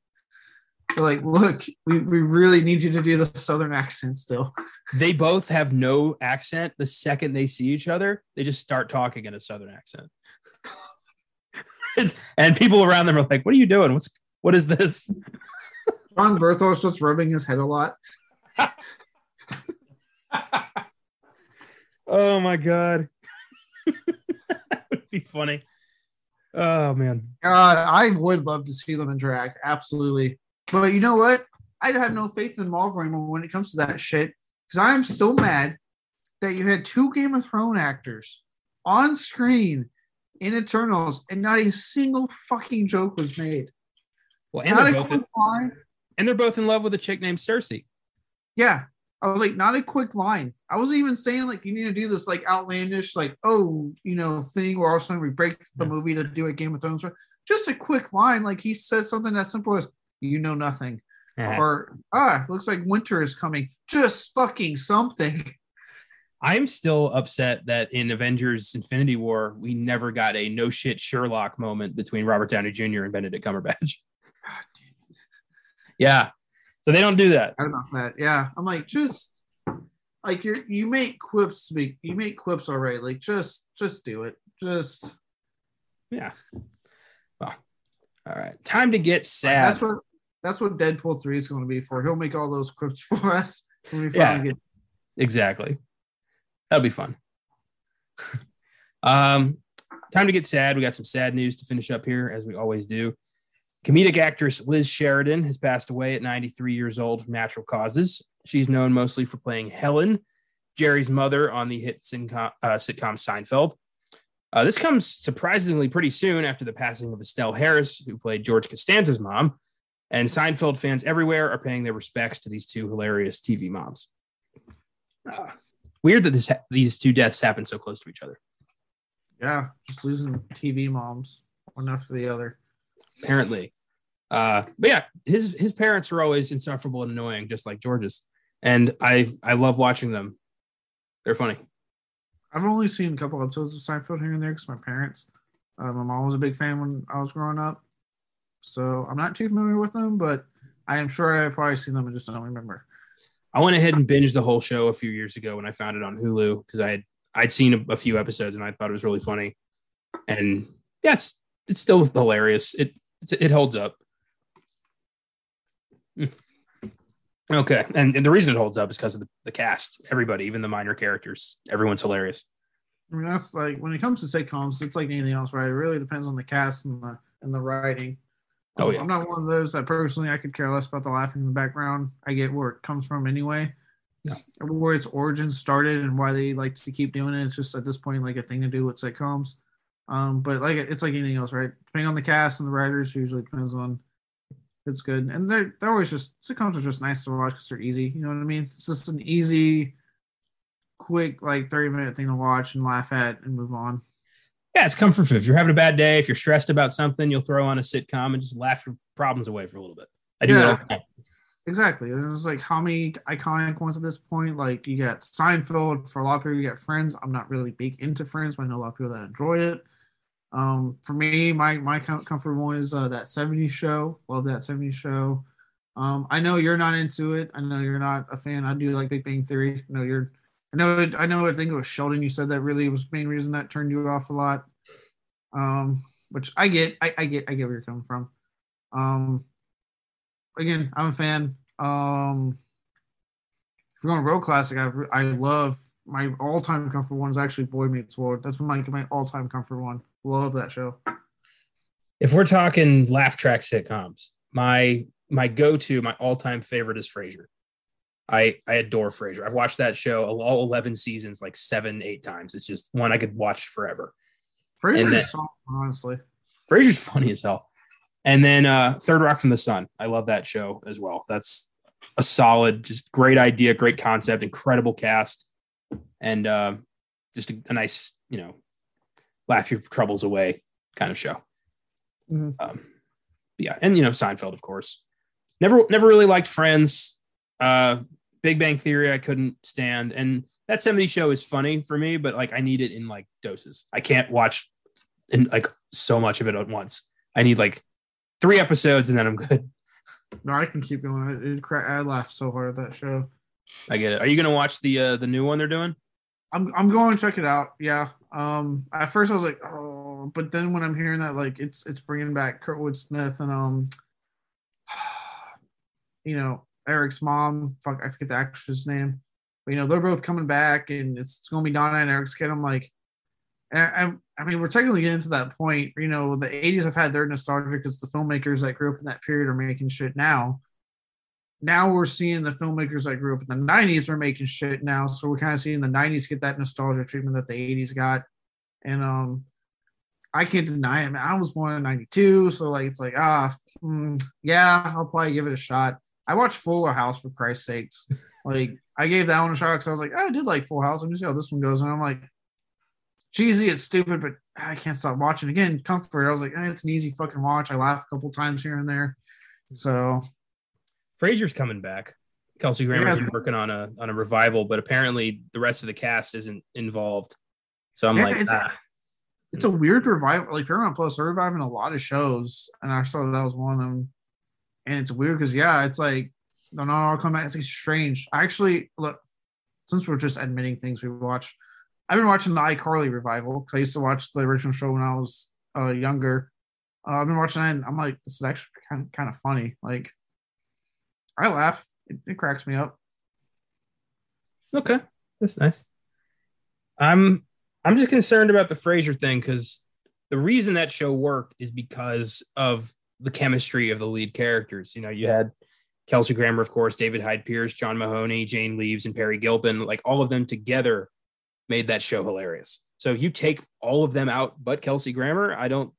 they're like look we, we really need you to do the southern accent still They both have no accent. The second they see each other, they just start talking in a southern accent. And people around them are like, "What are you doing? What's what is this?" jon bernthal's just rubbing his head a lot Oh my god, that would be funny. Oh man, God, I would love to see them interact. Absolutely. But you know what? I have no faith in Marvel anymore when it comes to that shit. Because I'm still mad that you had two Game of Thrones actors on screen in Eternals and not a single fucking joke was made. well, and not they're both line. and they're both in love with a chick named Cersei. Yeah. I was like, not a quick line. I wasn't even saying like you need to do this like outlandish, like, oh, you know, thing where all of a sudden we break the Yeah. movie to do a Game of Thrones. Just a quick line. Like he says something as simple as, you know nothing. or ah, looks like winter is coming. Just fucking something. I'm still upset that in Avengers Infinity War, we never got a no shit Sherlock moment between Robert Downey Jr. and Benedict Cumberbatch. God damn Yeah. So they don't do that. it. about that. Yeah, I'm like just like you you make quips be you make quips already. Like just just do it. Just Yeah. Well, all right. Time to get sad. that's what that's what Deadpool three is going to be for. He'll make all those quips for us when we Yeah. finally get. Exactly. That'll be fun. um, time to get sad. We got some sad news to finish up here, as we always do. Comedic actress Liz Sheridan has passed away at 93 years old from natural causes. She's known mostly for playing Helen, Jerry's mother on the hit sitcom, uh, sitcom Seinfeld. Uh, this comes surprisingly pretty soon after the passing of Estelle Harris, who played George Costanza's mom. And Seinfeld fans everywhere are paying their respects to these two hilarious TV moms. Uh, weird that this these two deaths happen so close to each other. Yeah, just losing TV moms one after the other. Apparently, uh, but yeah, his his parents are always insufferable and annoying, just like George's. And I I love watching them. They're funny. I've only seen a couple episodes of Seinfeld here and there because my parents, uh, my mom was a big fan when I was growing up. So I'm not too familiar with them, but I am sure I've probably seen them and just don't remember. I went ahead and binged the whole show a few years ago when I found it on Hulu because I had I'd seen a, a few episodes and I thought it was really funny. And yeah, it's it's still hilarious. It it holds up. Hmm. Okay, and, and the reason it holds up is because of the, the cast. Everybody, even the minor characters, everyone's hilarious. I mean, that's like when it comes to sitcoms, it's like anything else, right? It really depends on the cast and the and the writing. Oh yeah, I'm not one of those that personally I could care less about the laughing in the background. I get where it comes from anyway. Yeah. Where its origins started and why they like to keep doing it. It's just at this point like a thing to do with sitcoms. Um, but like it's like anything else, right? Depending on the cast and the writers, usually depends on it's good. And they're they're always just sitcoms are just nice to watch because they're easy. You know what I mean? It's just an easy, quick like 30 minute thing to watch and laugh at and move on. yeah, it's comfort food. If you're having a bad day, if you're stressed about something, you'll throw on a sitcom and just laugh your problems away for a little bit. I do Yeah. that all the time. Exactly. There's like how many iconic ones at this point? Like you got Seinfeld. For a lot of people, you got Friends. I'm not really big into Friends, but I know a lot of people that enjoy it. Um, for me, my my comfort one is uh, that 70s show. Love that 70s show. Um, I know you're not into it. I know you're not a fan. I do like Big Bang Theory. I know you're. I know. I know. I think it was Sheldon. You said that really was the main reason that turned you off a lot. Um, which I get. I, I get. I get where you're coming from. Um, again, I'm a fan. Um, if we're going road classic, I I love my all time comfort one is actually Boy Meets World. That's my my all time comfort one. Love that show. If we're talking laugh track sitcoms, my my go to, my all time favorite is Frasier. I I adore Frasier. I've watched that show all eleven seasons like seven eight times. It's just one I could watch forever. Frasier is solid, honestly. Frasier's funny as hell. And then uh Third Rock from the Sun. I love that show as well. That's a solid, just great idea, great concept, incredible cast, and uh, just a, a nice, you know, laugh your troubles away kind of show. Mhm. Um, yeah, and you know Seinfeld, of course. Never, never really liked Friends. Uh, Big Bang Theory, I couldn't stand, and that 70 show is funny for me, but like I need it in like doses. I can't watch in like so much of it at once. I need like three episodes and then I'm good. No, I can keep going. Cra- I laughed so hard at that show. I get it. Are you gonna watch the uh the new one they're doing? I'm I'm going to check it out. Yeah. Um. At first I was like, oh, but then when I'm hearing that, like, it's it's bringing back Kurtwood Smith and um, you know, Eric's mom. Fuck, I forget the actress's name. But you know, they're both coming back, and it's, it's going to be Donna and Eric's kid. I'm like, I, I mean, we're technically getting to that point. You know, the '80s have had their nostalgia because the filmmakers that grew up in that period are making shit now. Now we're seeing the filmmakers that grew up in the '90s are making shit now, so we're kind of seeing the '90s get that nostalgia treatment that the '80s got, and um, I can't deny it. Man, I was born in '92, so like it's like ah, mm, yeah, I'll probably give it a shot. I watched Fuller House for Christ's sakes. Like I gave that one a shot because I was like, oh, I did like Full House. Let me see how this one goes, and I'm like, cheesy, it's stupid, but I can't stop watching. Again, comfort. I was like, eh, it's an easy fucking watch. I laugh a couple times here and there. So Frasier's coming back. Kelsey Grammer's Yeah. been working on a on a revival, but apparently the rest of the cast isn't involved. So I'm Yeah, like, it's- ah. it's a weird revival. Like Paramount Plus, they're reviving a lot of shows, and I saw that was one of them. And it's weird because yeah, it's like they're not all coming back. It's like strange. I actually look since we're just admitting things we watch. I've been watching the iCarly revival because I used to watch the original show when I was uh, younger. Uh, I've been watching that, and I'm like, this is actually kind of, kind of funny. Like, I laugh. It, it cracks me up. Okay, that's nice. I'm I'm just concerned about the Frasier thing because the reason that show worked is because of the chemistry of the lead characters. You know, you had Kelsey Grammer, of course, David Hyde Pierce, John Mahoney, Jane Leeves, and Peri Gilpin. Like all of them together made that show hilarious. So if you take all of them out, but Kelsey Grammer, I don't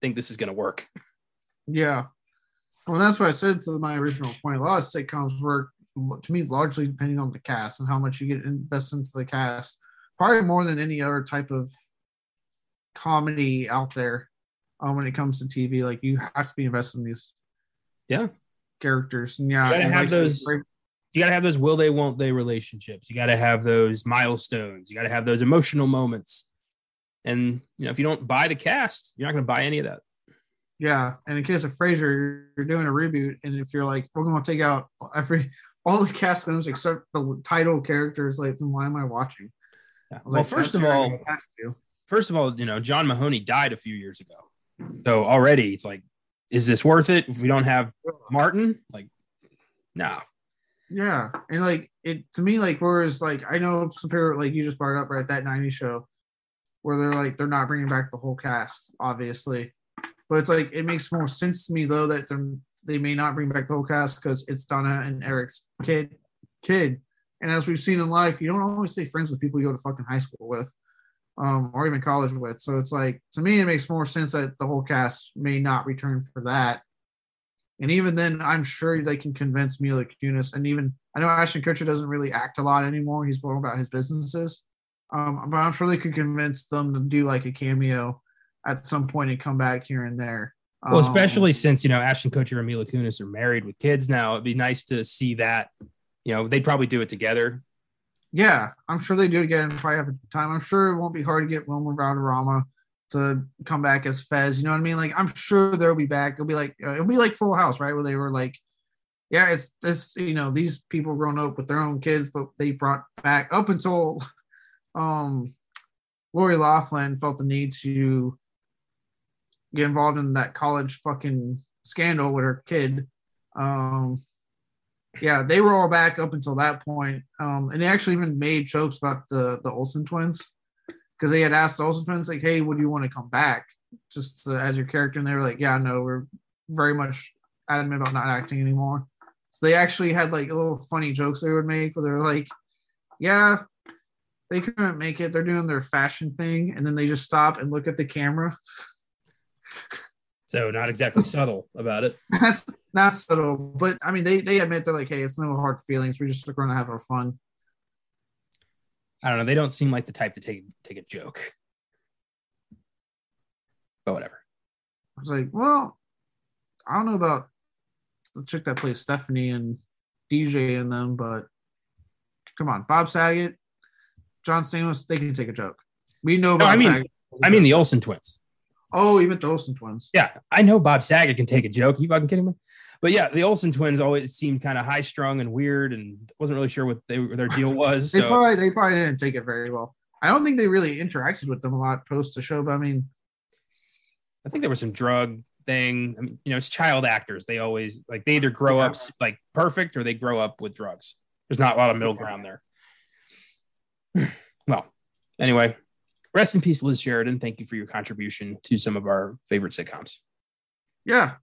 think this is going to work. Yeah. Well, that's what I said to my original point. A lot of sitcoms work to me largely depending on the cast and how much you get invested into the cast. Probably more than any other type of comedy out there um, when it comes to TV. Like you have to be invested in these Yeah. characters. And yeah, You gotta and have like, those- You got to have those will they, won't they relationships. You got to have those milestones. You got to have those emotional moments. And, you know, if you don't buy the cast, you're not going to buy any of that. Yeah, and in case of Frasier, you're doing a reboot, and if you're like, we're going to take out every all the cast members except the title characters, like, then why am I watching? Yeah. I Well, like, first of all, gotta cast you. first of all, you know, John Mahoney died a few years ago. So already it's like, is this worth it if we don't have Martin? Like, no. Yeah, and like it to me, like whereas like I know Superior, like you just brought up right that '90s show, where they're like they're not bringing back the whole cast, obviously, but it's like it makes more sense to me though that they're may not bring back the whole cast because it's Donna and Eric's kid, kid, and as we've seen in life, you don't always stay friends with people you go to fucking high school with, um, or even college with. So it's like to me, it makes more sense that the whole cast may not return for that and even then, I'm sure they can convince Mila Kunis. And even I know Ashton Kutcher doesn't really act a lot anymore. He's more about his businesses. Um, but I'm sure they could convince them to do like a cameo at some point and come back here and there. Well, especially um, since you know Ashton Kutcher and Mila Kunis are married with kids now, it'd be nice to see that. You know, they'd probably do it together. Yeah, I'm sure they do it again if I have time. I'm sure it won't be hard to get Wilmer Valderrama to come back as Fez. You know what I mean? Like I'm sure they'll be back. It'll be like uh, it'll be like Full House, right? Where they were like, yeah, it's this. You know, these people grown up with their own kids, but they brought back up until um Lori Loughlin felt the need to get involved in that college fucking scandal with her kid. Um, yeah, they were all back up until that point. Um, and they actually even made jokes about the the Olsen twins because they had asked the Olsen twins like, "Hey, would you want to come back just uh, as your character?" And they were like, "Yeah, no, we're very much adamant about not acting anymore." So they actually had like little funny jokes they would make where they're like, "Yeah, they couldn't make it. They're doing their fashion thing," and then they just stop and look at the camera. So not exactly subtle about it. That's not subtle, but I mean, they they admit they're like, "Hey, it's no hard feelings. We're just going to have our fun." I don't know. They don't seem like the type to take take a joke. But whatever. I was like, well, I don't know about the chick that plays Stephanie and DJ in them, but come on, Bob Saget, John Stamos, they can take a joke. We know. No, I mean, Saget. I mean the Olsen twins. Oh, even the Olsen twins. Yeah, I know Bob Saget can take a joke. Are you fucking kidding me? but yeah, the Olsen twins always seemed kind of high strung and weird, and wasn't really sure what they, their deal was. they so. probably they probably didn't take it very well. I don't think they really interacted with them a lot post the show, but I mean, I think there was some drug thing. I mean, you know, it's child actors. They always like they either grow yeah. up like perfect or they grow up with drugs. There's not a lot of middle ground there. well, anyway, rest in peace, Liz Sheridan. Thank you for your contribution to some of our favorite sitcoms. Yeah,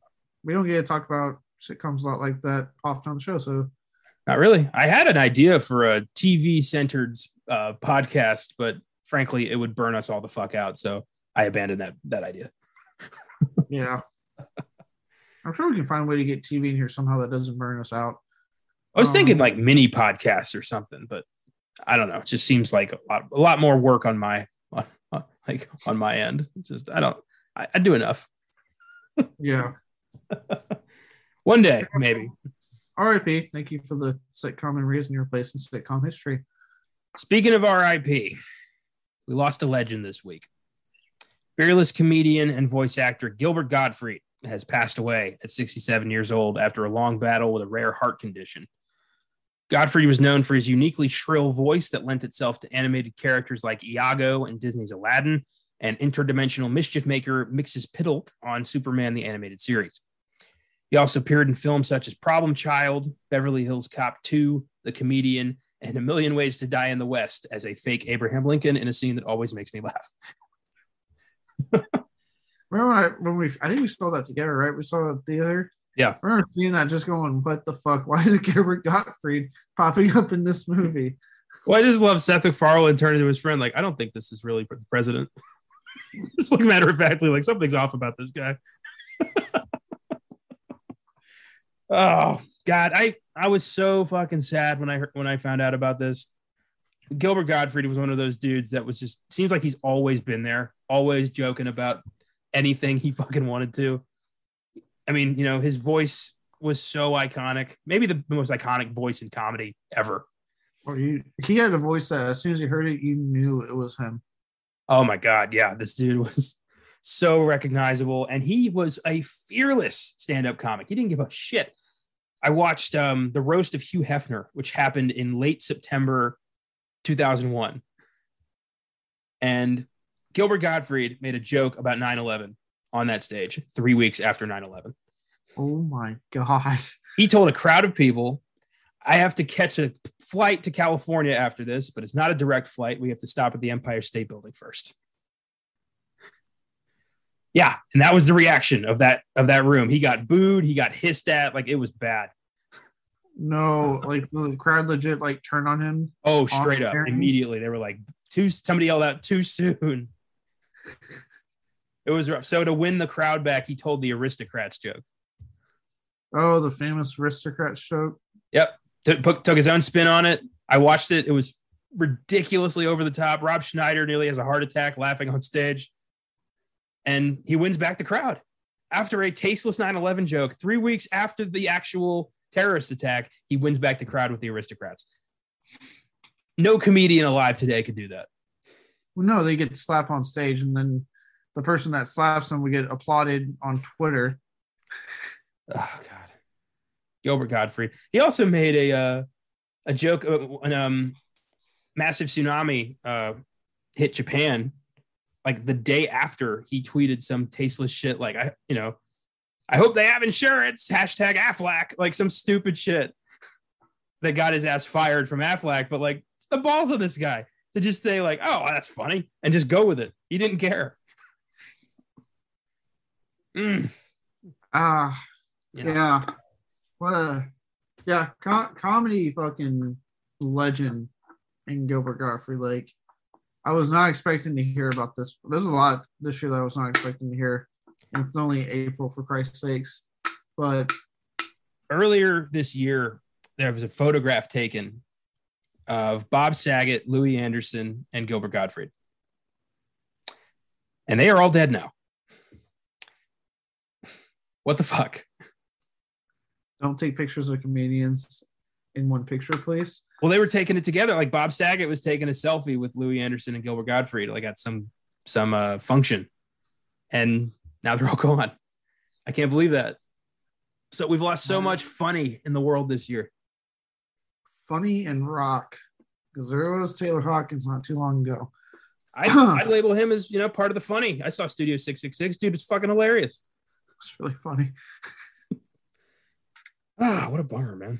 we don't get to talk about sitcoms a lot like that often on the show. So, not really. I had an idea for a TV centered uh, podcast, but frankly, it would burn us all the fuck out. So I abandoned that that idea. yeah, I'm sure we can find a way to get TV in here somehow that doesn't burn us out. I was um, thinking like mini podcasts or something, but I don't know. It just seems like a lot, a lot more work on my like on my end. It's just I don't I, I do enough. yeah. One day, maybe. RIP. Thank you for the sitcom and raising your place in sitcom history. Speaking of RIP, we lost a legend this week. Fearless comedian and voice actor Gilbert Gottfried has passed away at 67 years old after a long battle with a rare heart condition. Gottfried was known for his uniquely shrill voice that lent itself to animated characters like Iago in Disney's Aladdin and interdimensional mischief maker Mxyzptlk on Superman the Animated Series. He also appeared in films such as Problem Child, Beverly Hills Cop 2, The Comedian, and A Million Ways to Die in the West as a fake Abraham Lincoln in a scene that always makes me laugh. remember when, I, when we, I think we saw that together, right? We saw it the other. Yeah. I remember seeing that just going, what the fuck? Why is Gilbert Gottfried popping up in this movie? Well, I just love Seth MacFarlane turning to his friend, like, I don't think this is really for the president. just like matter of factly, like something's off about this guy. Oh God, I I was so fucking sad when I heard, when I found out about this. Gilbert Gottfried was one of those dudes that was just seems like he's always been there, always joking about anything he fucking wanted to. I mean, you know, his voice was so iconic, maybe the most iconic voice in comedy ever. You, he had a voice that as soon as you heard it, you knew it was him. Oh my god, yeah, this dude was so recognizable. And he was a fearless stand up comic. He didn't give a shit. I watched um, the roast of Hugh Hefner, which happened in late September 2001. And Gilbert Gottfried made a joke about 9 11 on that stage three weeks after 9 11. Oh my God. He told a crowd of people, I have to catch a flight to California after this, but it's not a direct flight. We have to stop at the Empire State Building first. Yeah, and that was the reaction of that of that room. He got booed, he got hissed at, like it was bad. No, like the crowd legit like turned on him. Oh, straight up, immediately they were like, "Too." Somebody yelled out, "Too soon." It was rough. So to win the crowd back, he told the aristocrats joke. Oh, the famous aristocrat joke. Yep. Took, took- took his own spin on it. I watched it. It was ridiculously over the top. Rob Schneider nearly has a heart attack laughing on stage. And he wins back the crowd after a tasteless 9 11 joke. Three weeks after the actual terrorist attack, he wins back the crowd with the aristocrats. No comedian alive today could do that. Well, no, they get slapped on stage, and then the person that slaps them would get applauded on Twitter. Oh God, Gilbert Gottfried. He also made a uh, a joke when um massive tsunami uh hit Japan. Like the day after, he tweeted some tasteless shit. Like I, you know, I hope they have insurance. Hashtag Aflac. Like some stupid shit that got his ass fired from Aflac. But like the balls of this guy to just say like, oh, that's funny, and just go with it. He didn't care. Mm. Ah, Yeah. yeah. What a yeah, co- comedy fucking legend in Gilbert Gottfried. Like, I was not expecting to hear about this. There's a lot this year that I was not expecting to hear. And it's only April for Christ's sakes. But earlier this year, there was a photograph taken of Bob Saget, Louie Anderson, and Gilbert Gottfried. And they are all dead now. What the fuck? don't take pictures of comedians in one picture, please. Well, they were taking it together. Like Bob Saget was taking a selfie with Louie Anderson and Gilbert Gottfried, like at some some uh, function, and now they're all gone. I can't believe that. So we've lost so much funny in the world this year. Funny and rock. Because there was Taylor Hawkins not too long ago. I, I'd label him as you know part of the funny. I saw Studio Six Six Six, dude. It's fucking hilarious. It's really funny. Ah, what a bummer, man.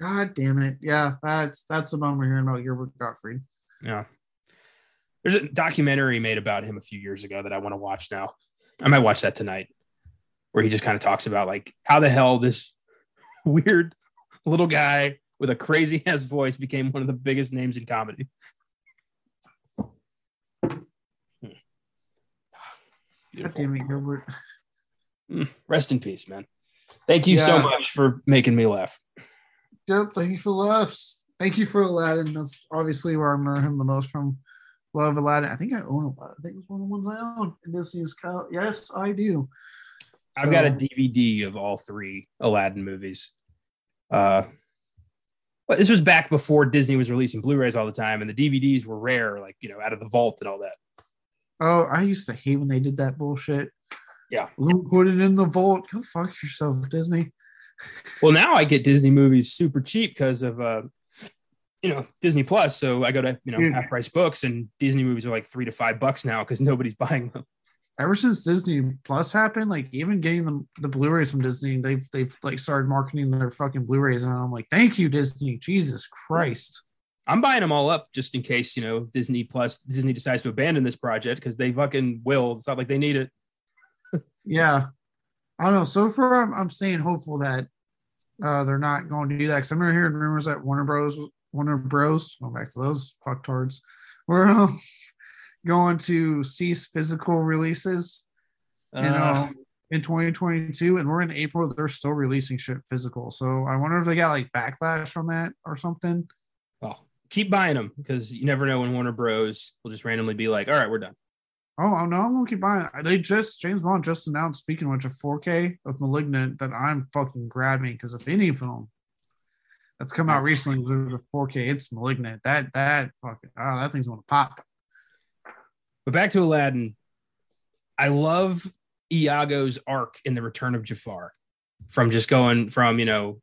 God damn it. Yeah, that's that's the bummer hearing about Gilbert Gottfried. Yeah. There's a documentary made about him a few years ago that I want to watch now. I might watch that tonight, where he just kind of talks about like how the hell this weird little guy with a crazy ass voice became one of the biggest names in comedy. Hmm. God Beautiful. damn it, Gilbert. Mm, Rest in peace, man. Thank you so much for making me laugh. Yep, thank you for the laughs. Thank you for Aladdin. That's obviously where I remember him the most from. Love Aladdin. I think I own Aladdin. I think it's one of the ones I own. And Disney's Cal- Yes, I do. I've got a DVD of all three Aladdin movies. Uh, but this was back before Disney was releasing Blu-rays all the time, and the DVDs were rare, like you know, out of the vault and all that. Oh, I used to hate when they did that bullshit. Yeah. We'll put it in the vault. Go fuck yourself, Disney. Well, now I get Disney movies super cheap because of uh, you know Disney Plus. So I go to you know Yeah. half price books, and Disney movies are like three to five bucks now because nobody's buying them. Ever since Disney Plus happened, like even getting the, the Blu-rays from Disney, they've they've like started marketing their fucking Blu-rays, and I'm like, thank you, Disney. Jesus Christ. I'm buying them all up just in case you know Disney Plus Disney decides to abandon this project because they fucking will. It's not like they need it. Yeah. I don't know. So far, I'm, I'm staying hopeful that uh, they're not going to do that. Because I'm hearing rumors that Warner Bros. Warner Bros. Going back to those fucktards, we're um, going to cease physical releases. You Uh, know, in 2022, and we're in April. They're still releasing shit physical. So I wonder if they got like backlash from that or something. Keep buying them because you never know when Warner Bros. will just randomly be like, "All right, we're done." Oh, oh, no, I'm gonna keep buying. it. They just James Bond just announced, speaking of which, a 4K of *Malignant* that I'm fucking grabbing because if any film that's come out That's- recently a 4K, it's *Malignant*. That that fucking oh, that thing's gonna pop. But back to Aladdin. I love Iago's arc in the Return of Jafar, from just going from you know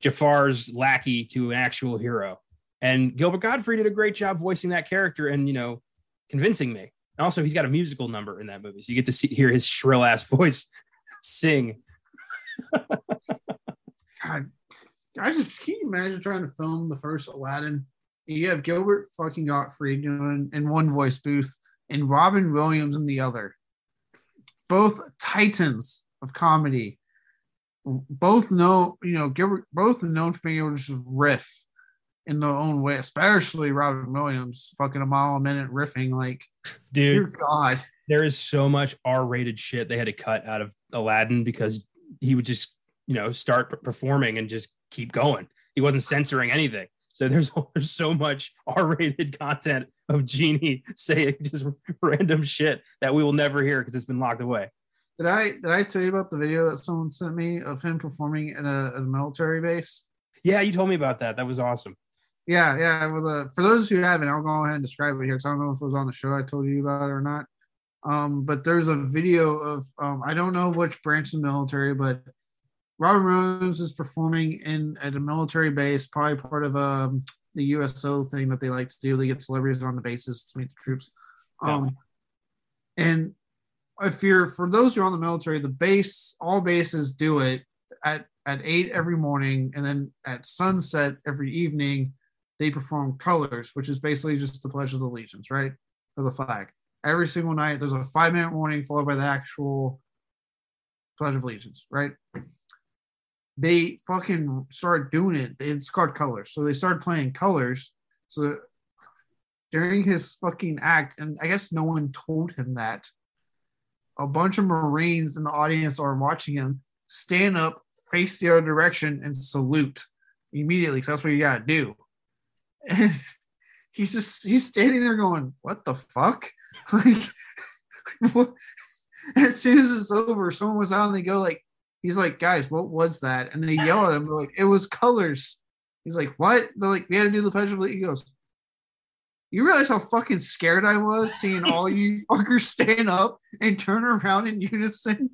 Jafar's lackey to an actual hero. And Gilbert Gottfried did a great job voicing that character and you know convincing me. And also, he's got a musical number in that movie, so you get to see hear his shrill ass voice sing. God, I just can you imagine trying to film the first Aladdin? You have Gilbert fucking Gottfried doing in one voice booth and Robin Williams in the other. Both titans of comedy. Both know, you know, Gilbert both known for being able to just riff in their own way, especially Robin Williams, fucking a mile a minute riffing like Dude, God. there is so much R-rated shit they had to cut out of Aladdin because he would just, you know, start performing and just keep going. He wasn't censoring anything. So there's there's so much R-rated content of Genie saying just random shit that we will never hear because it's been locked away. Did I did I tell you about the video that someone sent me of him performing in a, a military base? Yeah, you told me about that. That was awesome. Yeah, yeah. Well, the, for those who haven't, I'll go ahead and describe it here because I don't know if it was on the show I told you about it or not. Um, but there's a video of um, I don't know which branch of the military, but Robin Williams is performing in at a military base, probably part of um, the USO thing that they like to do. They get celebrities on the bases to meet the troops. Um, and if you're for those who are on the military, the base, all bases do it at at eight every morning, and then at sunset every evening, they perform colors, which is basically just the pledge of allegiance, right, for the flag. Every single night, there's a five minute warning followed by the actual pledge of allegiance, right? They fucking started doing it. It's called colors, so they started playing colors. So during his fucking act, and I guess no one told him that. A bunch of Marines in the audience are watching him stand up, face the other direction, and salute immediately because that's what you gotta do. And he's just he's standing there going, "What the fuck?" Like, what? as soon as it's over, someone was out and they go like, he's like, "Guys, what was that?" And they yell at him like, "It was colors." He's like, "What?" They're like, "We had to do the pledge of allegiance." He goes, you realize how fucking scared I was seeing all you fuckers stand up and turn around in unison?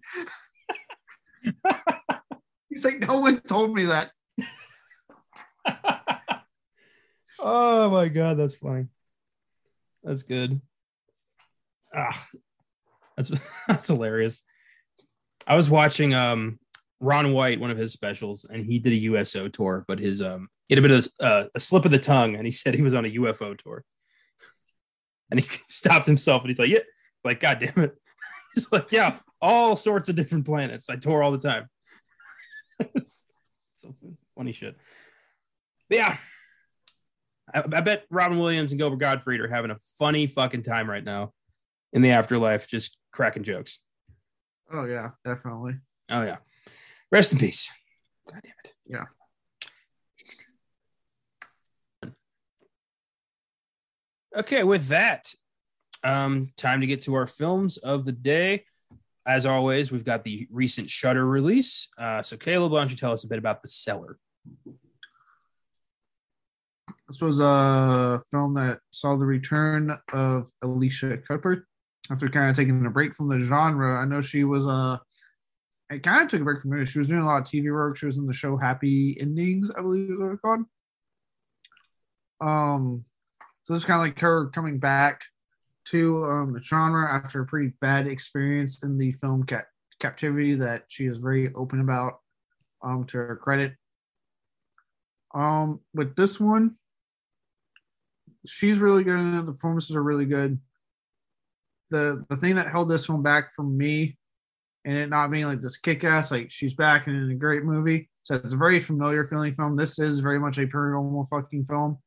He's like, no one told me that. Oh my god, that's funny. That's good. Ah, that's that's hilarious. I was watching um Ron White, one of his specials, and he did a USO tour, but his um he had a bit of uh, a slip of the tongue, and he said he was on a UFO tour, and he stopped himself, and he's like, "Yeah," it's like, "God damn it!" He's like, "Yeah, all sorts of different planets. I tour all the time." so funny shit. But yeah, I, I bet Robin Williams and Gilbert Gottfried are having a funny fucking time right now in the afterlife, just cracking jokes. Oh yeah, definitely. Oh yeah. Rest in peace. God damn it. Yeah. Okay, with that, um, time to get to our films of the day. As always, we've got the recent Shudder release. Uh, so, Caleb, why don't you tell us a bit about The Cellar? This was a film that saw the return of Elisha Cuthbert after kind of taking a break from the genre. I know she was uh, I kind of took a break from it. She was doing a lot of TV work. She was in the show Happy Endings, I believe is what it's called. Um, so it's kind of like her coming back to um, the genre after a pretty bad experience in the film Cap- Captivity that she is very open about, um, to her credit. Um, with this one, she's really good in it. The performances are really good. The the thing that held this one back from me and it not being like this kick ass, like she's back and in a great movie. So it's a very familiar feeling film. This is very much a paranormal fucking film.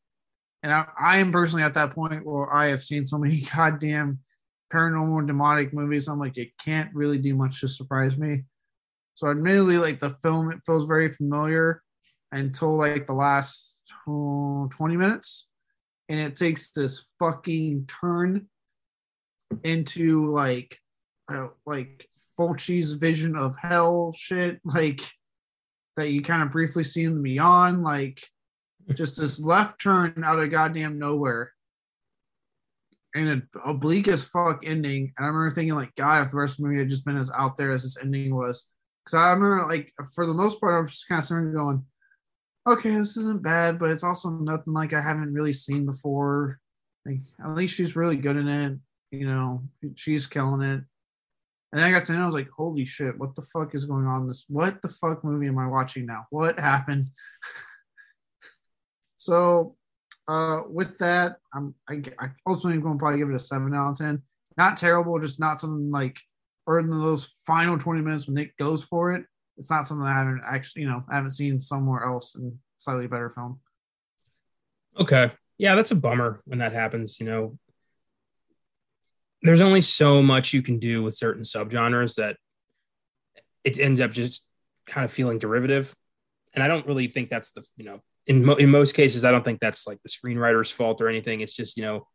And I, I am personally at that point where I have seen so many goddamn paranormal demonic movies. I'm like, it can't really do much to surprise me. So admittedly, like the film, it feels very familiar until like the last uh, 20 minutes. And it takes this fucking turn into like uh, like Fulci's vision of hell shit, like that you kind of briefly see in the beyond, like just this left turn out of goddamn nowhere. And a oblique as fuck ending. And I remember thinking, like, God, if the rest of the movie had just been as out there as this ending was. Because I remember, like, for the most part, I was just kind of sitting going, okay, this isn't bad, but it's also nothing like I haven't really seen before. Like, at least she's really good in it. You know, she's killing it. And then I got to know I was like, holy shit, what the fuck is going on? This what the fuck movie am I watching now? What happened? so uh with that, I'm I, I ultimately to probably give it a seven out of ten. Not terrible, just not something like or in those final 20 minutes when Nick goes for it, it's not something I haven't actually, you know, I haven't seen somewhere else in slightly better film. Okay. Yeah, that's a bummer when that happens, you know. There's only so much you can do with certain subgenres that it ends up just kind of feeling derivative. And I don't really think that's the, you know, in, mo- in most cases, I don't think that's like the screenwriter's fault or anything. It's just, you know,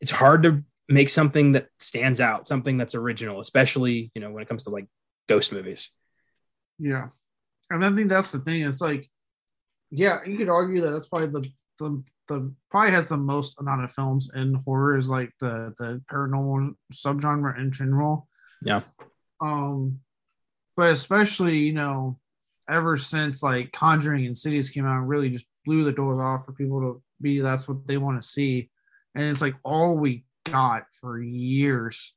it's hard to make something that stands out, something that's original, especially, you know, when it comes to like ghost movies. Yeah. And I think that's the thing. It's like, yeah, you could argue that that's probably the, the, the probably has the most amount of films in horror is like the the paranormal subgenre in general. Yeah. Um, but especially you know, ever since like Conjuring and Insidious came out, and really just blew the doors off for people to be that's what they want to see, and it's like all we got for years,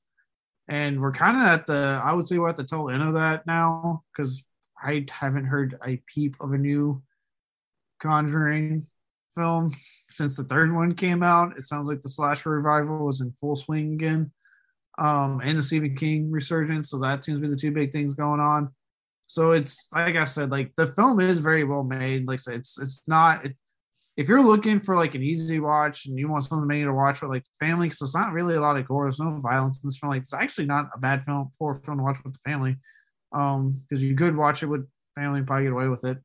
and we're kind of at the I would say we're at the tail end of that now because I haven't heard a peep of a new Conjuring film since the third one came out. It sounds like the slasher revival was in full swing again. Um, and the Stephen King resurgence. So that seems to be the two big things going on. So it's like I said, like the film is very well made. Like it's it's not it, if you're looking for like an easy watch and you want something to watch with like family, because it's not really a lot of gore, there's no violence in this film. Like it's actually not a bad film for film to watch with the family. Um, because you could watch it with family and probably get away with it.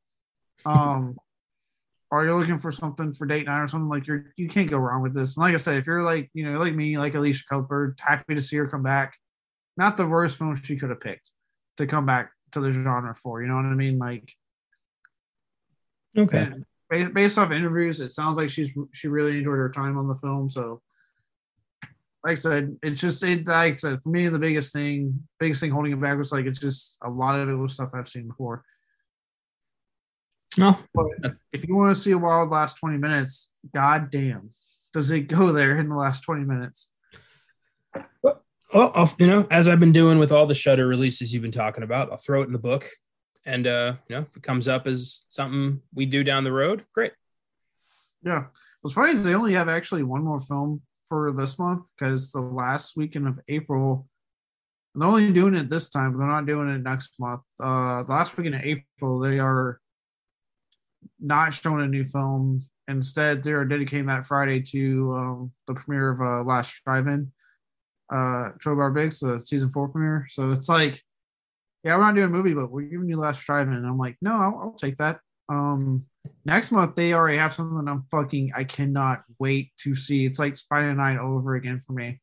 Um or you're looking for something for date night or something like you're you can't go wrong with this. And like I said, if you're like you know like me, like Elisha Cuthbert, happy to see her come back. Not the worst film she could have picked to come back to the genre for. You know what I mean? Like Okay. based, based off interviews, it sounds like she's she really enjoyed her time on the film. So like I said, it's just it like I said, for me the biggest thing, biggest thing holding it back was like it's just a lot of it was stuff I've seen before. No. But if you want to see a wild last 20 minutes, god damn, does it go there in the last 20 minutes? Well, I'll, you know, as I've been doing with all the Shudder releases you've been talking about, I'll throw it in the book, and uh, you know, if it comes up as something we do down the road, great. Yeah. What's funny is they only have actually one more film for this month because the last weekend of April, they're only doing it this time, they're not doing it next month. Uh, the last weekend of April, they are not showing a new film. Instead, they are dedicating that Friday to um, the premiere of uh, Last Drive-In, uh, Briggs, the season four premiere. So it's like, yeah, we're not doing a movie, but we're giving you Last Drive-In. And I'm like, no, I'll, I'll take that. Um, next month they already have something I'm fucking I cannot wait to see. It's like Spider Night over again for me.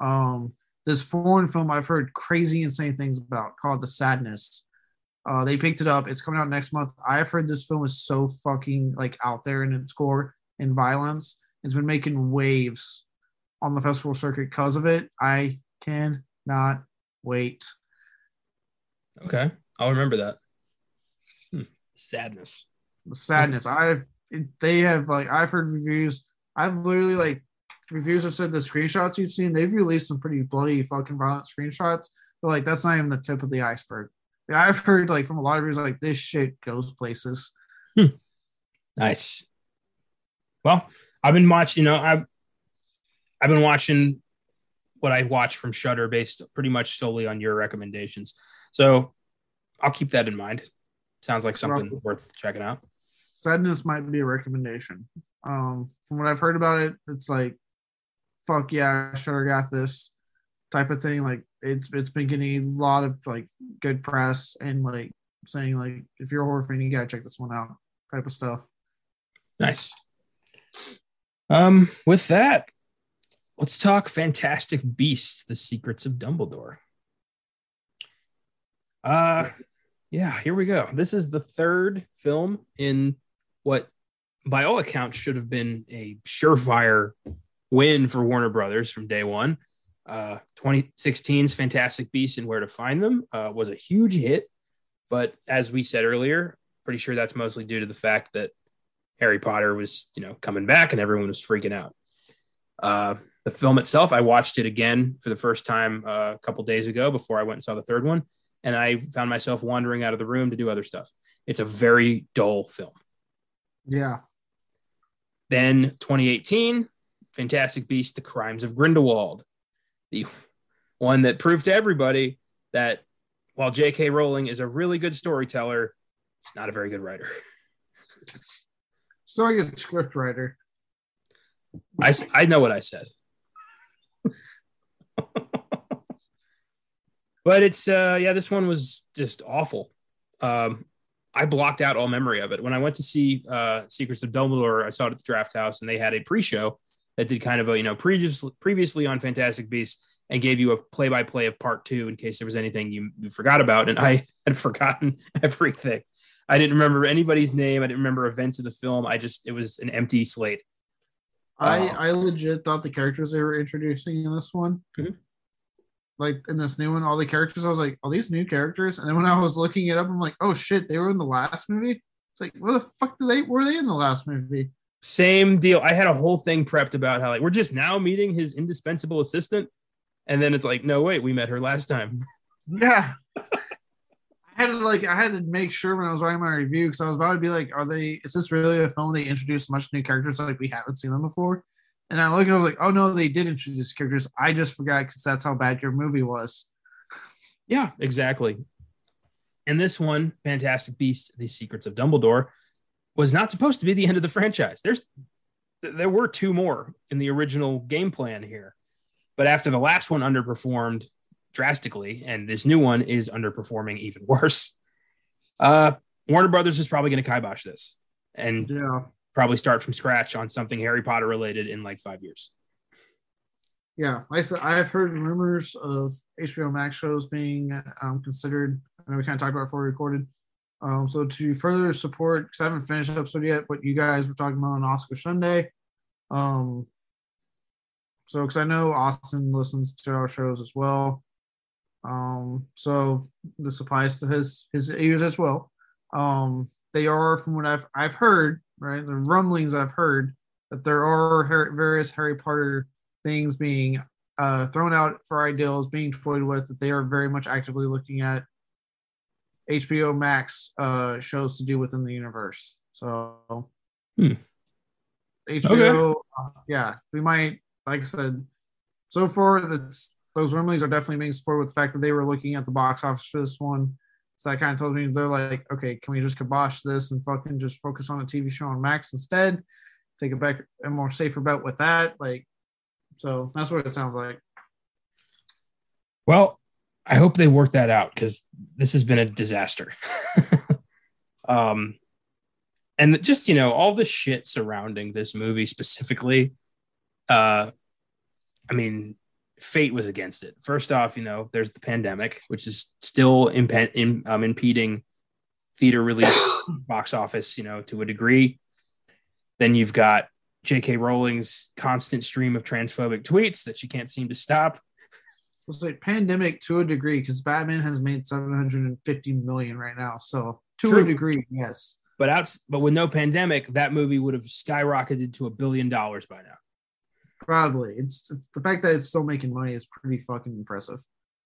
Um, this foreign film I've heard crazy insane things about called The Sadness. Uh, they picked it up. It's coming out next month. I've heard this film is so fucking like out there in its core and violence. It's been making waves on the festival circuit because of it. I cannot wait. Okay, I'll remember that. Hmm. Sadness. The sadness. I've they have like I've heard reviews. I've literally like reviews have said the screenshots you've seen. They've released some pretty bloody fucking violent screenshots. But like that's not even the tip of the iceberg. I've heard like from a lot of reviews like this shit goes places. Hmm. Nice. Well, I've been watching. You know, I've I've been watching what I watch from Shudder based pretty much solely on your recommendations. So I'll keep that in mind. Sounds like something worth checking out. Sadness might be a recommendation. Um, from what I've heard about it, it's like, fuck yeah, Shudder got this type of thing. Like it's it's been getting a lot of like good press and like saying like if you're a horror fan, you gotta check this one out type of stuff. Nice. Um, with that, let's talk Fantastic Beasts: The Secrets of Dumbledore. Uh, yeah, here we go. This is the third film in what, by all accounts, should have been a surefire win for Warner Brothers from day one. Uh, 2016's Fantastic Beasts and Where to Find Them uh, was a huge hit, but as we said earlier, pretty sure that's mostly due to the fact that Harry Potter was, you know, coming back and everyone was freaking out. Uh, the film itself, I watched it again for the first time uh, a couple days ago before I went and saw the third one, and I found myself wandering out of the room to do other stuff. It's a very dull film. Yeah. Then 2018, Fantastic Beast: The Crimes of Grindelwald, the one that proved to everybody that while J.K. Rowling is a really good storyteller, she's not a very good writer. So I get script writer. I, I know what I said. but it's uh yeah, this one was just awful. Um I blocked out all memory of it. When I went to see uh Secrets of Dumbledore, I saw it at the Drafthouse and they had a pre-show that did kind of a you know previous, previously on Fantastic Beasts and gave you a play-by-play of part two in case there was anything you, you forgot about. And I had forgotten everything. I didn't remember anybody's name. I didn't remember events of the film. I just it was an empty slate. I Oh. I legit thought the characters they were introducing in this one, Mhm. Like in this new one, all the characters, I was like, "Are these new characters?" And then when I was looking it up, I'm like, "Oh shit, they were in the last movie." It's like, where the fuck did they were they in the last movie? Same deal. I had a whole thing prepped about how like we're just now meeting his indispensable assistant, and then it's like, no, wait, we met her last time. Yeah. I had to like I had to make sure when I was writing my review because I was about to be like, are they is this really a film they introduced much new characters like we haven't seen them before? And I look and I was like, oh no, they did introduce characters. I just forgot because that's how bad your movie was. Yeah, exactly. And this one, Fantastic Beasts: The Secrets of Dumbledore, was not supposed to be the end of the franchise. There's there were two more in the original game plan here, but after the last one underperformed drastically, and this new one is underperforming even worse. Uh, Warner Brothers is probably going to kibosh this and Yeah. Probably start from scratch on something Harry Potter related in like five years. Yeah, like I said, I've heard rumors of HBO Max shows being um, considered. I know we kind of talked about it before we recorded. Um, so to further support, because I haven't finished episode yet, what you guys were talking about on Oscar Sunday. Um, so because I know Austin listens to our shows as well. Um, so this applies to his his ears as well. Um, they are, from what I've I've heard, right, the rumblings I've heard that there are various Harry Potter things being uh, thrown out for ideals, being toyed with, that they are very much actively looking at HBO Max uh, shows to do within the universe. So, Hmm. HBO, uh, yeah, we might, like I said, so far that's those rumblings are definitely being supported with the fact that they were looking at the box office for this one. So that kind of tells me they're like, okay, can we just kibosh this and fucking just focus on a TV show on Max instead? Take a back a more safer bet with that. Like, so that's what it sounds like. Well, I hope they work that out because this has been a disaster. um, and just you know all the shit surrounding this movie specifically. Uh, I mean, fate was against it. First off, you know, there's the pandemic, which is still imp- in, um, impeding theater release, box office, you know, to a degree. Then you've got J.K. Rowling's constant stream of transphobic tweets that she can't seem to stop. It's like pandemic to a degree because Batman has made 750 million right now. So to True. a degree, yes. But out, but with no pandemic, that movie would have skyrocketed to a billion dollars by now. Probably. It's, it's the fact that it's still making money is pretty fucking impressive.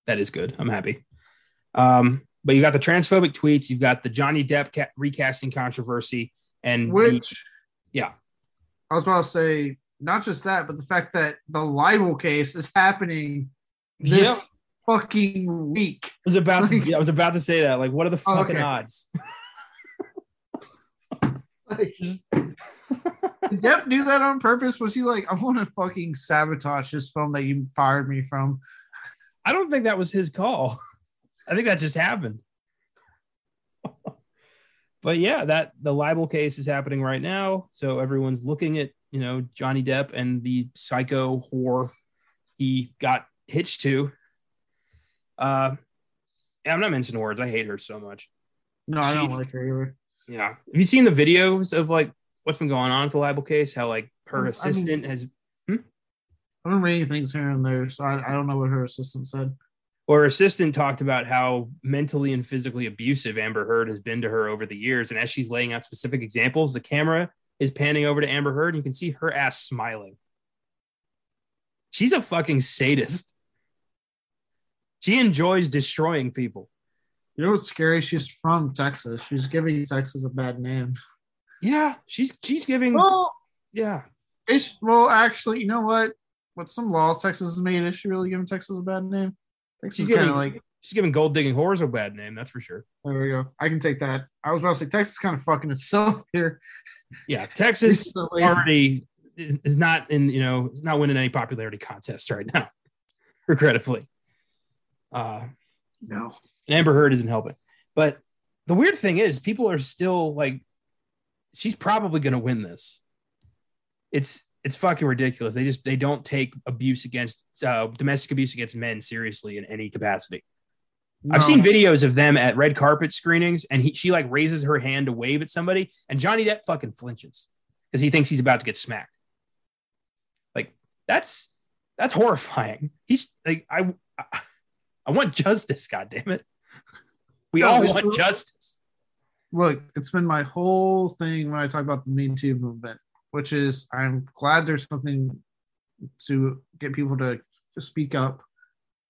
That is good. I'm happy. Um, but you got the transphobic tweets, you've got the Johnny Depp ca- recasting controversy, and the- Which yeah, I was about to say, not just that, but the fact that the libel case is happening this Yeah. fucking week. I was about to, I was about to say that. Like, what are the Oh, fucking okay. odds? Like, did Depp do that on purpose? Was he like, I want to fucking sabotage this film that you fired me from? I don't think that was his call. I think that just happened. but yeah, that the libel case is happening right now. So everyone's looking at, you know, Johnny Depp and the psycho whore he got hitched to. Uh I'm not mincing words. I hate her so much. No, I don't like her either. Yeah. Have you seen the videos of like what's been going on with the libel case? How like mm, I her mean- assistant has hmm? I've been reading things here and there, so I, I don't know what her assistant said. or her assistant talked about how mentally and physically abusive Amber Heard has been to her over the years. And as she's laying out specific examples, the camera is panning over to Amber Heard and you can see her ass smiling. she's a fucking sadist. She enjoys destroying people. You know what's scary? She's from Texas. She's giving Texas a bad name. Yeah, she's she's giving. Well, yeah, it's, well, actually, you know what? What some laws Texas has made, is she really giving Texas a bad name? Texas She's kind giving- of like, she's giving gold digging whores a bad name. That's for sure. there we go. I can take that. I was about to say Texas kind of fucking itself here. Yeah, Texas already is, is not in you know is not winning any popularity contests right now, regrettably. Uh, No. and Amber Heard isn't helping. But the weird thing is, people are still like, she's probably going to win this. It's it's fucking ridiculous. They just they don't take abuse against uh, domestic abuse against men seriously in any capacity. I've seen videos of them at red carpet screenings, and he she like raises her hand to wave at somebody, and Johnny Depp fucking flinches because he thinks he's about to get smacked. Like that's that's horrifying. He's like I I, I want justice. God damn it, we No, all want still- justice. Look, it's been my whole thing when I talk about the Me Too movement, which is I'm glad there's something to get people to, to speak up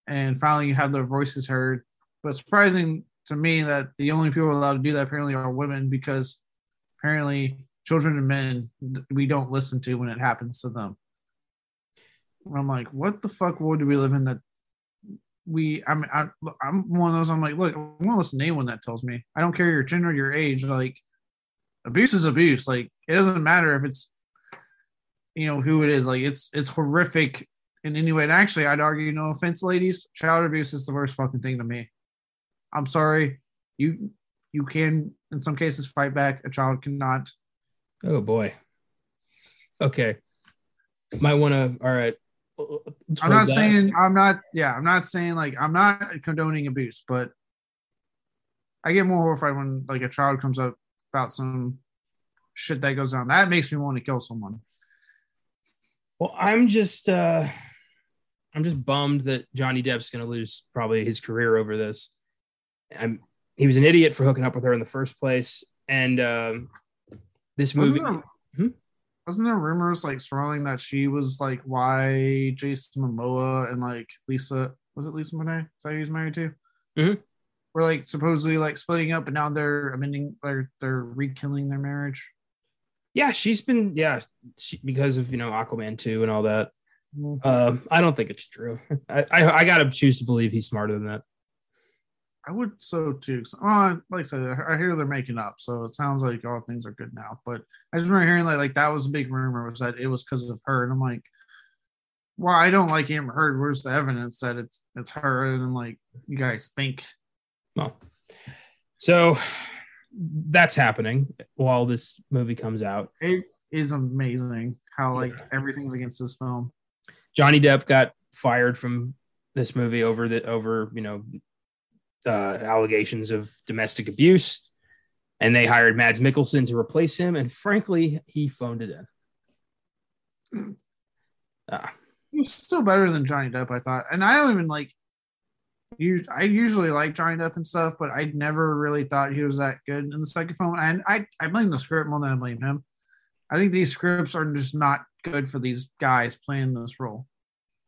and finally you have their voices heard. But surprising to me that the only people allowed to do that apparently are women because apparently children and men we don't listen to when it happens to them. I'm like, what the fuck world do we live in that we I'm I'm I'm one of those I'm like, look, I want to listen to anyone that tells me. I don't care your gender, your age, like abuse is abuse. Like it doesn't matter if it's you know who it is. Like it's it's horrific in any way. And actually I'd argue, no offense, ladies, child abuse is the worst fucking thing to me. I'm sorry. You you can in some cases fight back. A child cannot. Oh boy. Okay, might want to. All right. I'm not that. saying I'm not yeah, I'm not saying like I'm not condoning abuse, but I get more horrified when like a child comes up about some shit that goes on. That makes me want to kill someone. Well, I'm just uh I'm just bummed that Johnny Depp's gonna lose probably his career over this. I'm he was an idiot for hooking up with her in the first place. And um this movie Wasn't there, Hmm? Wasn't there rumors like swirling that she was like why Jason Momoa and like Lisa was it Lisa Monet? Is that who he's married to? Mhm. We're like supposedly like splitting up, and now they're amending, they're they're rekindling their marriage. yeah, she's been yeah, she, because of you know Aquaman 2 and all that. Mhm. Um, I don't think it's true. I, I I gotta choose to believe he's smarter than that. I would so too. So, like I said, I hear they're making up, so it sounds like all things are good now. But I just remember hearing like like that was a big rumor was that it was because of her, and I'm like, well, I don't like Amber Heard. Where's the evidence that it's it's her? And like you guys think, Well, so that's happening while this movie comes out. it is amazing how like everything's against this film. Johnny Depp got fired from this movie over the over you know uh, allegations of domestic abuse, and they hired Mads Mikkelsen to replace him. And frankly, he phoned it in. Ah, He's still better than Johnny Depp, I thought. And I don't even like. I usually like Johnny Depp and stuff, but I never really thought he was that good in the second film. And I, I blame the script more than I blame him. I think these scripts are just not good for these guys playing this role.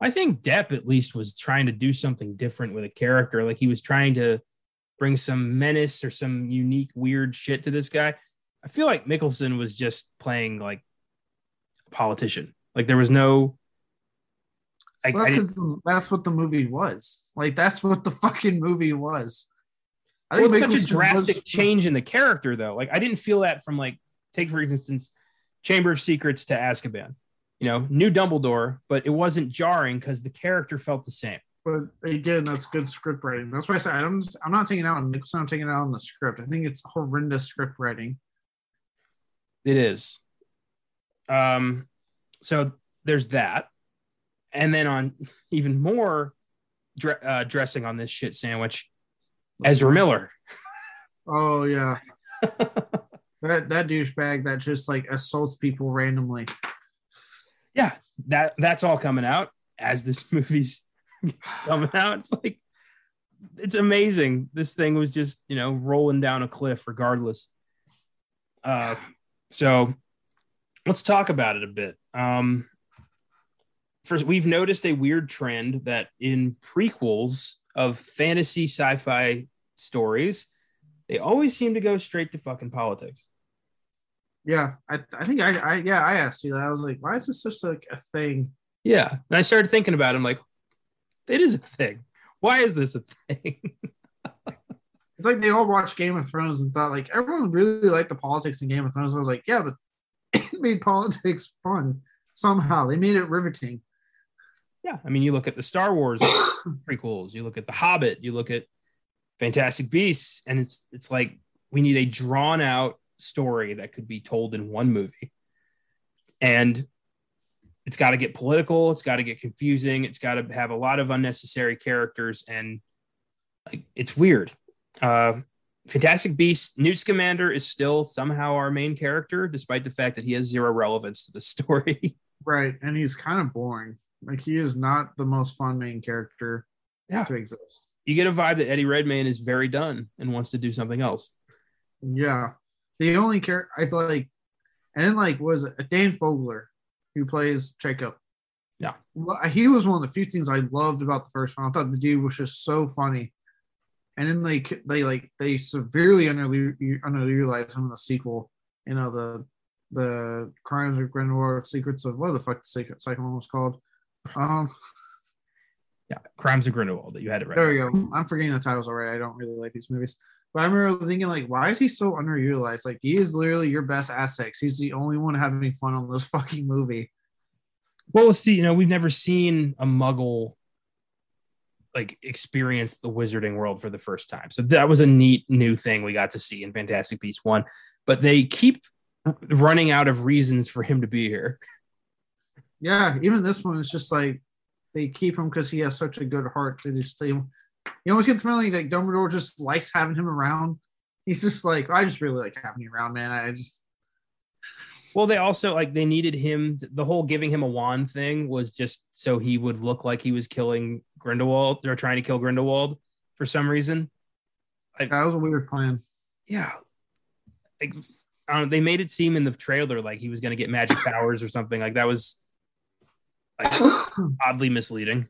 I think Depp at least was trying to do something different with a character. Like he was trying to bring some menace or some unique, weird shit to this guy. I feel like Mikkelsen was just playing like a politician. Like there was no. I, Well, that's didn't- that's what the movie was. Like that's what the fucking movie was. I Well, it's such a Mikkelsen was- drastic change in the character, though. Like I didn't feel that from like take for instance, Chamber of Secrets to Azkaban. You know, new Dumbledore, but it wasn't jarring because the character felt the same. But again, that's good script writing. That's why I say I don't. I'm not taking it out on Nicholson. I'm taking it out on the script. I think it's horrendous script writing. It is. Um, so there's that, and then on even more dre- uh, dressing on this shit sandwich, Ezra Miller. Oh yeah, that that douchebag that just like assaults people randomly. Yeah, that that's all coming out as this movie's coming out. It's like it's amazing. This thing was just you know rolling down a cliff regardless. Uh, so let's talk about it a bit. Um, first we've noticed a weird trend that in prequels of fantasy sci-fi stories, they always seem to go straight to fucking politics. Yeah, I, I think I, I yeah I asked you that. I was like, why is this just like a thing? Yeah. And I started thinking about it. I'm like, it is a thing. Why is this a thing? It's like they all watched Game of Thrones and thought like everyone really liked the politics in Game of Thrones. I was like, yeah, but it made politics fun somehow. They made it riveting. yeah. I mean, you look at the Star Wars prequels, you look at The Hobbit, you look at Fantastic Beasts, and it's it's like we need a drawn out story that could be told in one movie. And it's got to get political, it's got to get confusing, it's got to have a lot of unnecessary characters and like it's weird. Uh Fantastic Beasts, Newt Scamander is still somehow our main character, despite the fact that he has zero relevance to the story. Right. And he's kind of boring. Like he is not the most fun main character Yeah. to exist. you get a vibe that Eddie Redmayne is very done and wants to do something else. Yeah. The only character I feel like and then like was Dan Fogler who plays Jacob. Yeah. He was one of the few things I loved about the first one. I thought the dude was just so funny. And then they they like they severely under underutilized him in the sequel. You know the the crimes of Grindelwald, secrets of what the fuck the second second one was called. Um, Yeah, Crimes of Grindelwald that you had it right. there we go. I'm forgetting the titles already. I don't really like these movies. But I remember thinking, like, why is he so underutilized? Like, he is literally your best asset. He's the only one having fun on this fucking movie. Well, see, you know, we've never seen a muggle like experience the wizarding world for the first time. So that was a neat new thing we got to see in Fantastic Beasts 1. But they keep running out of reasons for him to be here. Yeah, even this one is just like they keep him because he has such a good heart to just stay. You almost get the feeling like Dumbledore just likes having him around. He's just like, I just really like having you around, man. I just Well, they also like they needed him. The whole giving him a wand thing was just so he would look like he was killing Grindelwald. They're trying to kill Grindelwald for some reason. that was a weird plan. Yeah, like I don't they made it seem in the trailer like he was going to get magic powers or something. Like that was like oddly misleading.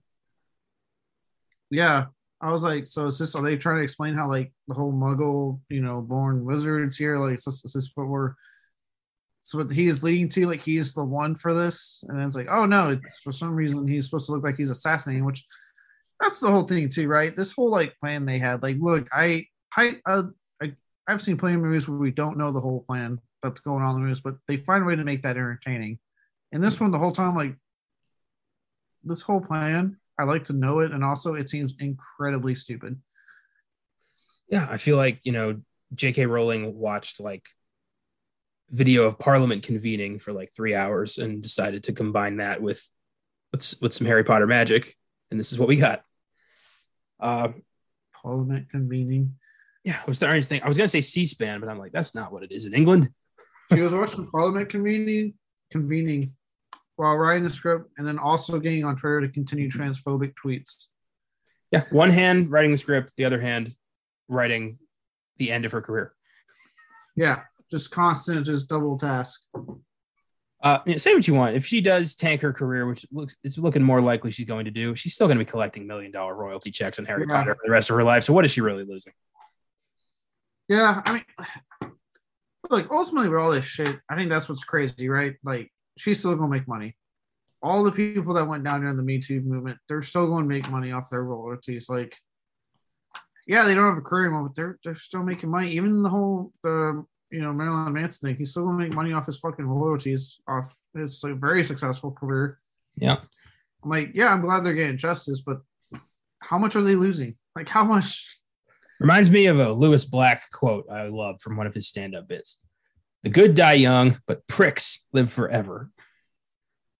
yeah, I was like, so is this? Are they trying to explain how like the whole Muggle, you know, born wizards here? Like, is this, is this what we're? So what he is leading to? Like, he's the one for this, and then it's like, oh no, it's for some reason he's supposed to look like he's assassinating, which that's the whole thing too, right? This whole like plan they had. Like, look, I, I, uh, I I've seen plenty of movies where we don't know the whole plan that's going on in the movies, but they find a way to make that entertaining. And this one, the whole time, like this whole plan, I like to know it, and also it seems incredibly stupid. Yeah, I feel like you know J.K. Rowling watched like video of Parliament convening for like three hours and decided to combine that with with with some Harry Potter magic, and this is what we got. Uh, Parliament convening. yeah, I was starting to think I was gonna say C-SPAN, but I'm like, that's not what it is in England. She was watching Parliament convening, convening while writing the script, and then also getting on Twitter to continue transphobic tweets. Yeah, one hand writing the script, the other hand writing the end of her career. Yeah, just constant, just double task. Uh, you know, say what you want. If she does tank her career, which looks it's looking more likely she's going to do, she's still going to be collecting million dollar royalty checks on Harry Yeah. Potter for the rest of her life. So what is she really losing? Yeah, I mean, like ultimately with all this shit, I think that's what's crazy, right? Like, she's still gonna make money. All the people that went down during the Me Too movement, they're still going to make money off their royalties. Like, yeah, they don't have a career anymore, but they're they're still making money. Even the whole the you know Marilyn Manson thing, he's still gonna make money off his fucking royalties off his like, very successful career. Yeah. I'm like, yeah, I'm glad they're getting justice, but how much are they losing? Like, how much? Reminds me of a Lewis Black quote I love from one of his stand-up bits. The good die young, but pricks live forever.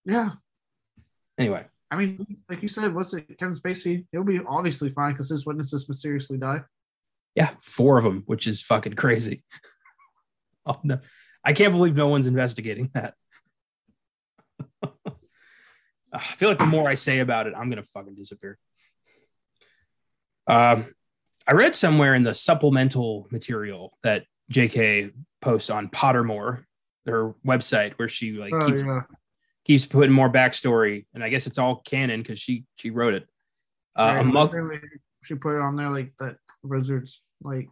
Yeah, Anyway, I mean, like you said, what's it? Kevin Spacey, he'll be obviously fine because his witnesses mysteriously die. yeah, four of them, which is fucking crazy. oh, no. I can't believe no one's investigating that. I feel like the more I say about it, I'm gonna fucking disappear. Um, I read somewhere in the supplemental material that JK posts on Pottermore, her website, where she like Oh keeps, yeah, keeps putting more backstory, and I guess it's all canon because she she wrote it. Uh, Right, a mug- she put it on there like that wizards like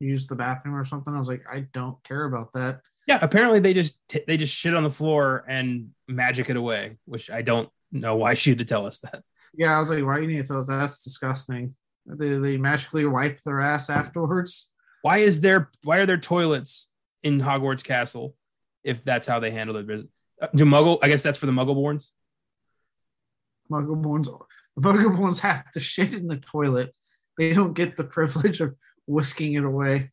use the bathroom or something. I was like, I don't care about that. yeah, apparently they just t- they just shit on the floor and magic it away, which I don't know why she had to tell us that. Yeah, I was like, why you need to tell us that's disgusting. They, they magically wipe their ass afterwards. Why is there why are there toilets in Hogwarts Castle if that's how they handle it? Uh, Do Muggle? I guess that's for the Muggleborns. Muggleborns, the Muggleborns have to shit in the toilet. They don't get the privilege of whisking it away.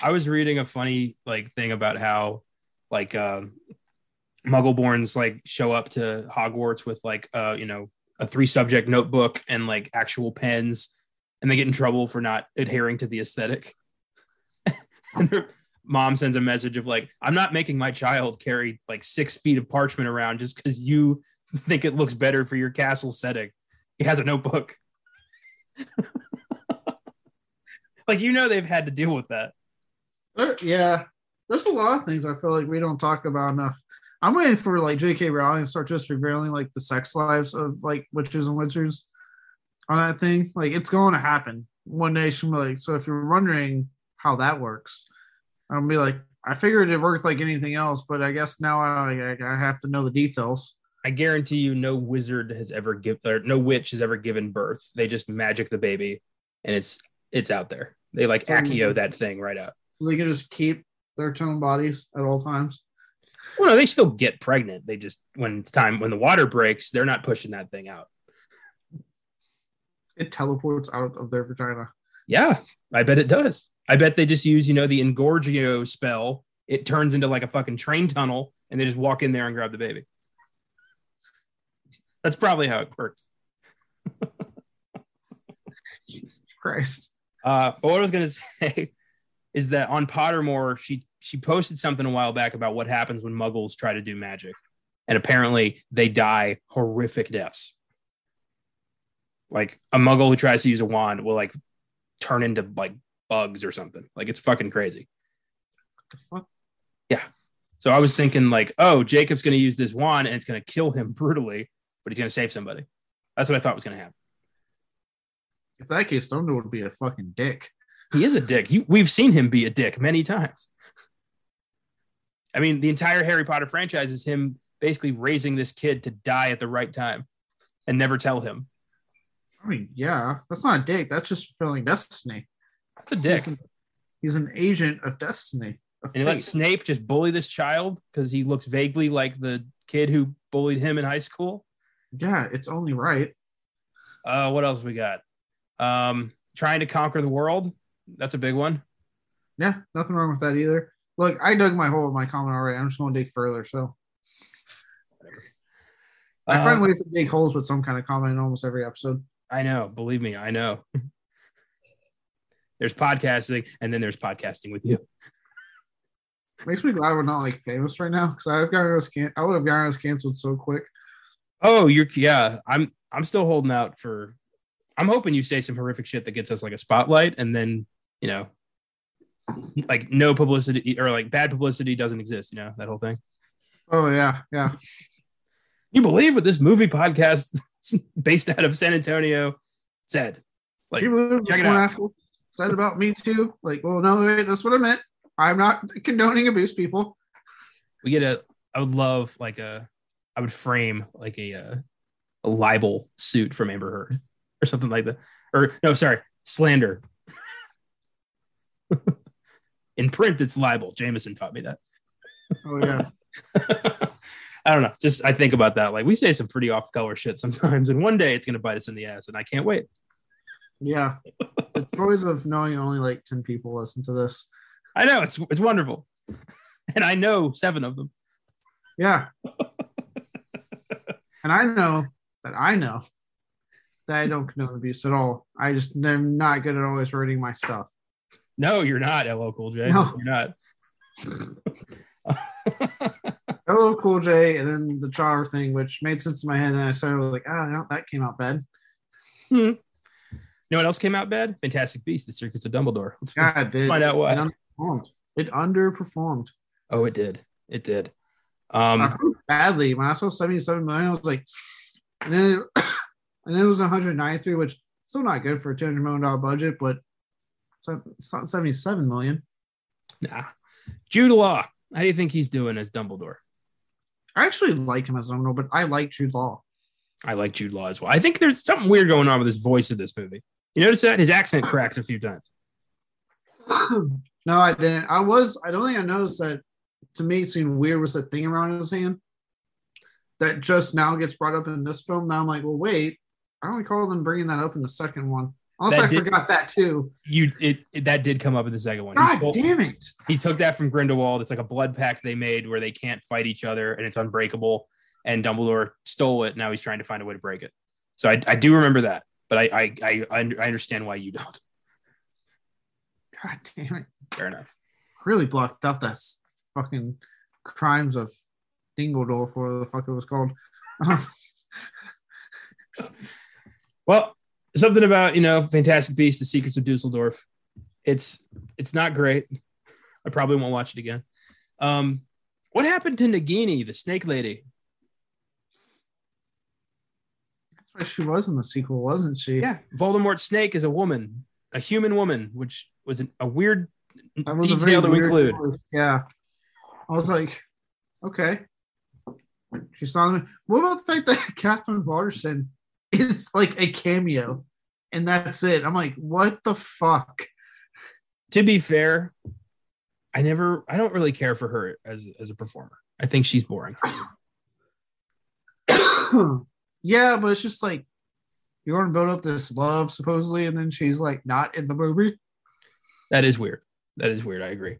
I was reading a funny like thing about how like um Muggleborns like show up to Hogwarts with like uh you know a three subject notebook and like actual pens and they get in trouble for not adhering to the aesthetic. Mom sends a message of like I'm not making my child carry like 6 feet of parchment around just cuz you think it looks better for your castle setting. He has a notebook. like you know they've had to deal with that. Yeah, there's a lot of things I feel like we don't talk about enough. I'm waiting for like J.K. Rowling to start just revealing like the sex lives of like witches and wizards on that thing. Like it's going to happen one day. She'll be like, so if you're wondering how that works, I'll be like, I figured it worked like anything else, but I guess now I, I have to know the details. I guarantee you, no wizard has ever given, or no witch has ever given birth. They just magic the baby, and it's it's out there. They like Accio that thing right out. They can just keep their tone bodies at all times. Well, no, they still get pregnant. They just when it's time when the water breaks, they're not pushing that thing out. It teleports out of their vagina. Yeah, I bet it does. I bet they just use you know the Engorgio spell. It turns into like a fucking train tunnel, and they just walk in there and grab the baby. That's probably how it works. Jesus Christ. Uh, but what I was going to say is that on Pottermore, she she posted something a while back about what happens when Muggles try to do magic, and apparently they die horrific deaths. Like a Muggle who tries to use a wand will like turn into like bugs or something. Like it's fucking crazy. What the fuck? Yeah. So I was thinking like, oh, Jacob's going to use this wand and it's going to kill him brutally, but he's going to save somebody. That's what I thought was going to happen. If that case, Dumbledore would be a fucking dick. He is a dick. You, we've seen him be a dick many times. I mean, the entire Harry Potter franchise is him basically raising this kid to die at the right time and never tell him. I mean, yeah, that's not a dick. That's just fulfilling destiny. That's a dick. He's an, he's an agent of destiny. Of And he let. Snape just bully this child because he looks vaguely like the kid who bullied him in high school. yeah, it's only right. Uh, what else we got? Um, trying to conquer the world. That's a big one. Yeah, nothing wrong with that either. Look, I dug my hole with my comment already. I'm just going to dig further. So I find ways to dig holes with some kind of comment in almost every episode. I know. Believe me, I know. there's podcasting, and then there's podcasting with you. Makes me glad we're not like famous right now because I've gotten us can- I would have gotten us canceled so quick. Oh, you're yeah. I'm I'm still holding out for. I'm hoping you say some horrific shit that gets us like a spotlight, and then you know, like no publicity or like bad publicity doesn't exist. You know that whole thing. Oh yeah, yeah. You believe what this movie podcast based out of San Antonio said? Like, check it out. ask said about me too. Like, well, no, wait, that's what I meant. I'm not condoning abuse, people. we get a. I would love like a. I would frame like a uh, a libel suit from Amber Heard or something like that. Or no, sorry, slander. In print, it's libel. Jameson taught me that. Oh yeah. I don't know. Just I think about that. Like we say some pretty off color shit sometimes, and one day it's gonna bite us in the ass, and I can't wait. Yeah. The joys of knowing only like 10 people listen to this. I know it's it's wonderful, and I know seven of them. Yeah. and I know that I know that I don't condone abuse at all. I just I'm not good at always wording my stuff. No, you're not LL Cool J. No. You're not. Hello, Cool J, and then the Char thing, which made sense in my head. And then I started like, oh, no, that came out bad. Hmm. You know what else came out bad? Fantastic Beasts: The Secrets of Dumbledore. Let's God, it, find out it why. underperformed. It underperformed. Oh, it did. It did. Um, badly when I saw 77 million. I was like, and then and then it was 193, which still not good for a 200 million dollar budget, but it's not 77 million. nah. Jude Law. How do you think he's doing as Dumbledore? I actually like him as Dumbledore, but I like Jude Law. I like Jude Law as well. I think there's something weird going on with his voice in this movie. You notice that his accent cracks a few times. no, I didn't. I was. I don't think I noticed that. To me, it seemed weird was that thing around his hand that just now gets brought up in this film. Now I'm like, well, wait. I don't recall them bringing that up in the second one. Also, That I did- forgot that too. You it, it- that did come up in the second one. God stole- damn it! he took that from Grindelwald. It's like a blood pact they made where they can't fight each other and it's unbreakable. And Dumbledore stole it. Now he's trying to find a way to break it. So I, I do remember that, but I I, I I understand why you don't. God damn it! Fair enough. Really blocked out that fucking crimes of Dingledorf, whatever the fuck it was called. Well, something about you know Fantastic Beasts: The Secrets of Dusseldorf. It's it's not great. I probably won't watch it again. Um, what happened to Nagini, the snake lady? She was in the sequel, wasn't she? Yeah, Voldemort snake is a woman, a human woman, which was an, a weird That was detail to include. choice. Yeah. I was like, okay. She's not. What about the fact that Katherine Waterston is like a cameo and that's it? I'm like, what the fuck? to be fair, I never, I don't really care for her as as a performer. I think she's boring. yeah, but it's just like you're going to build up this love supposedly, and then she's like not in the movie. That is weird. That is weird. I agree.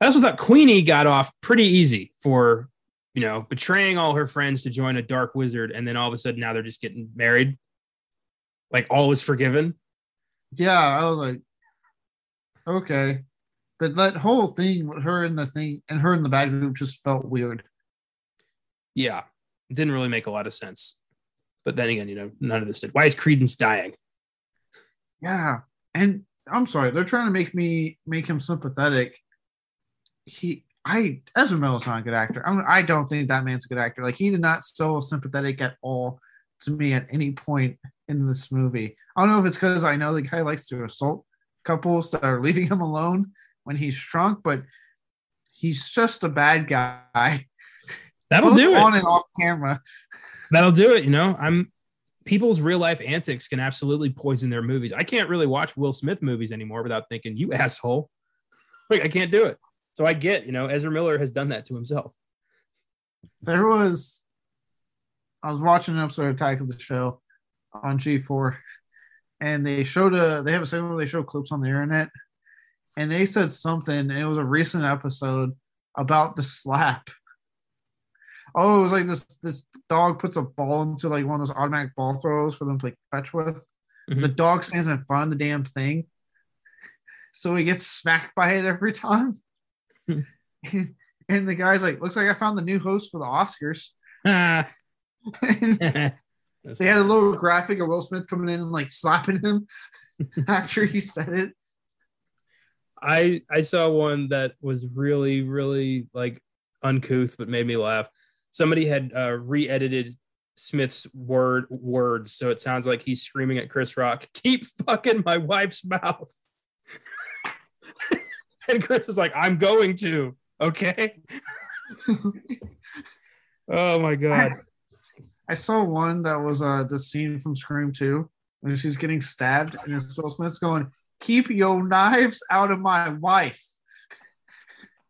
I also thought Queenie got off pretty easy for, you know, betraying all her friends to join a dark wizard, and then all of a sudden now they're just getting married. Like all is forgiven. Yeah, I was like, okay. But that whole thing with her in the thing and her in the bad group just felt weird. Yeah, it didn't really make a lot of sense. But then again, you know, none of this did. Why is Credence dying? Yeah, and I'm sorry, they're trying to make me make him sympathetic. He, I, Ezra Miller's not a good actor. I'm, I don't think that man's a good actor. Like he did not so sympathetic at all to me at any point in this movie. I don't know if it's because I know the guy likes to assault couples that are leaving him alone when he's drunk, but he's just a bad guy. That'll both do it. on and off camera. That'll do it. You know, I'm people's real life antics can absolutely poison their movies. I can't really watch Will Smith movies anymore without thinking, you asshole. Like, I can't do it. So I get, you know, Ezra Miller has done that to himself. there was I was watching an episode of Attack of the Show on G4 and they showed a they have a segment where they show clips on the internet and they said something and it was a recent episode about the slap. Oh, it was like this this dog puts a ball into like one of those automatic ball throws for them to like fetch with. Mhm. The dog stands in front of the damn thing. So he gets smacked by it every time. and the guy's like, looks like I found the new host for the Oscars. They had a little graphic of Will Smith coming in and like slapping him after he said it. I I saw one that was really really like uncouth, but made me laugh. Somebody had uh, re-edited Smith's word words, so it sounds like he's screaming at Chris Rock, "Keep fucking my wife's mouth." and Chris is like, "I'm going to." Okay. oh my god. I saw one that was uh the scene from Scream 2 when she's getting stabbed and it's Will Smith's going, Keep your knives out of my wife.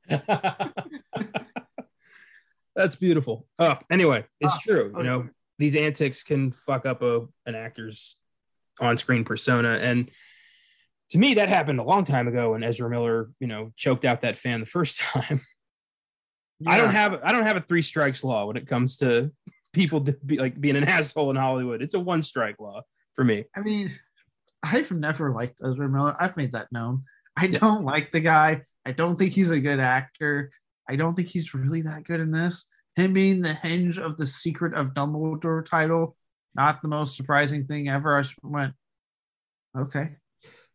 That's beautiful. Oh, anyway, it's Ah, true. You know, these antics can fuck up a an actor's on-screen persona, and to me, that happened a long time ago when Ezra Miller, you know, choked out that fan the first time. I don't have I don't have a three strikes law when it comes to people to be like being an asshole in Hollywood. It's a one strike law for me. I mean, I've never liked Ezra Miller. I've made that known. I don't like the guy. I don't think he's a good actor. I don't think he's really that good in this. Him being the hinge of the Secret of Dumbledore title, not the most surprising thing ever. I just went, okay.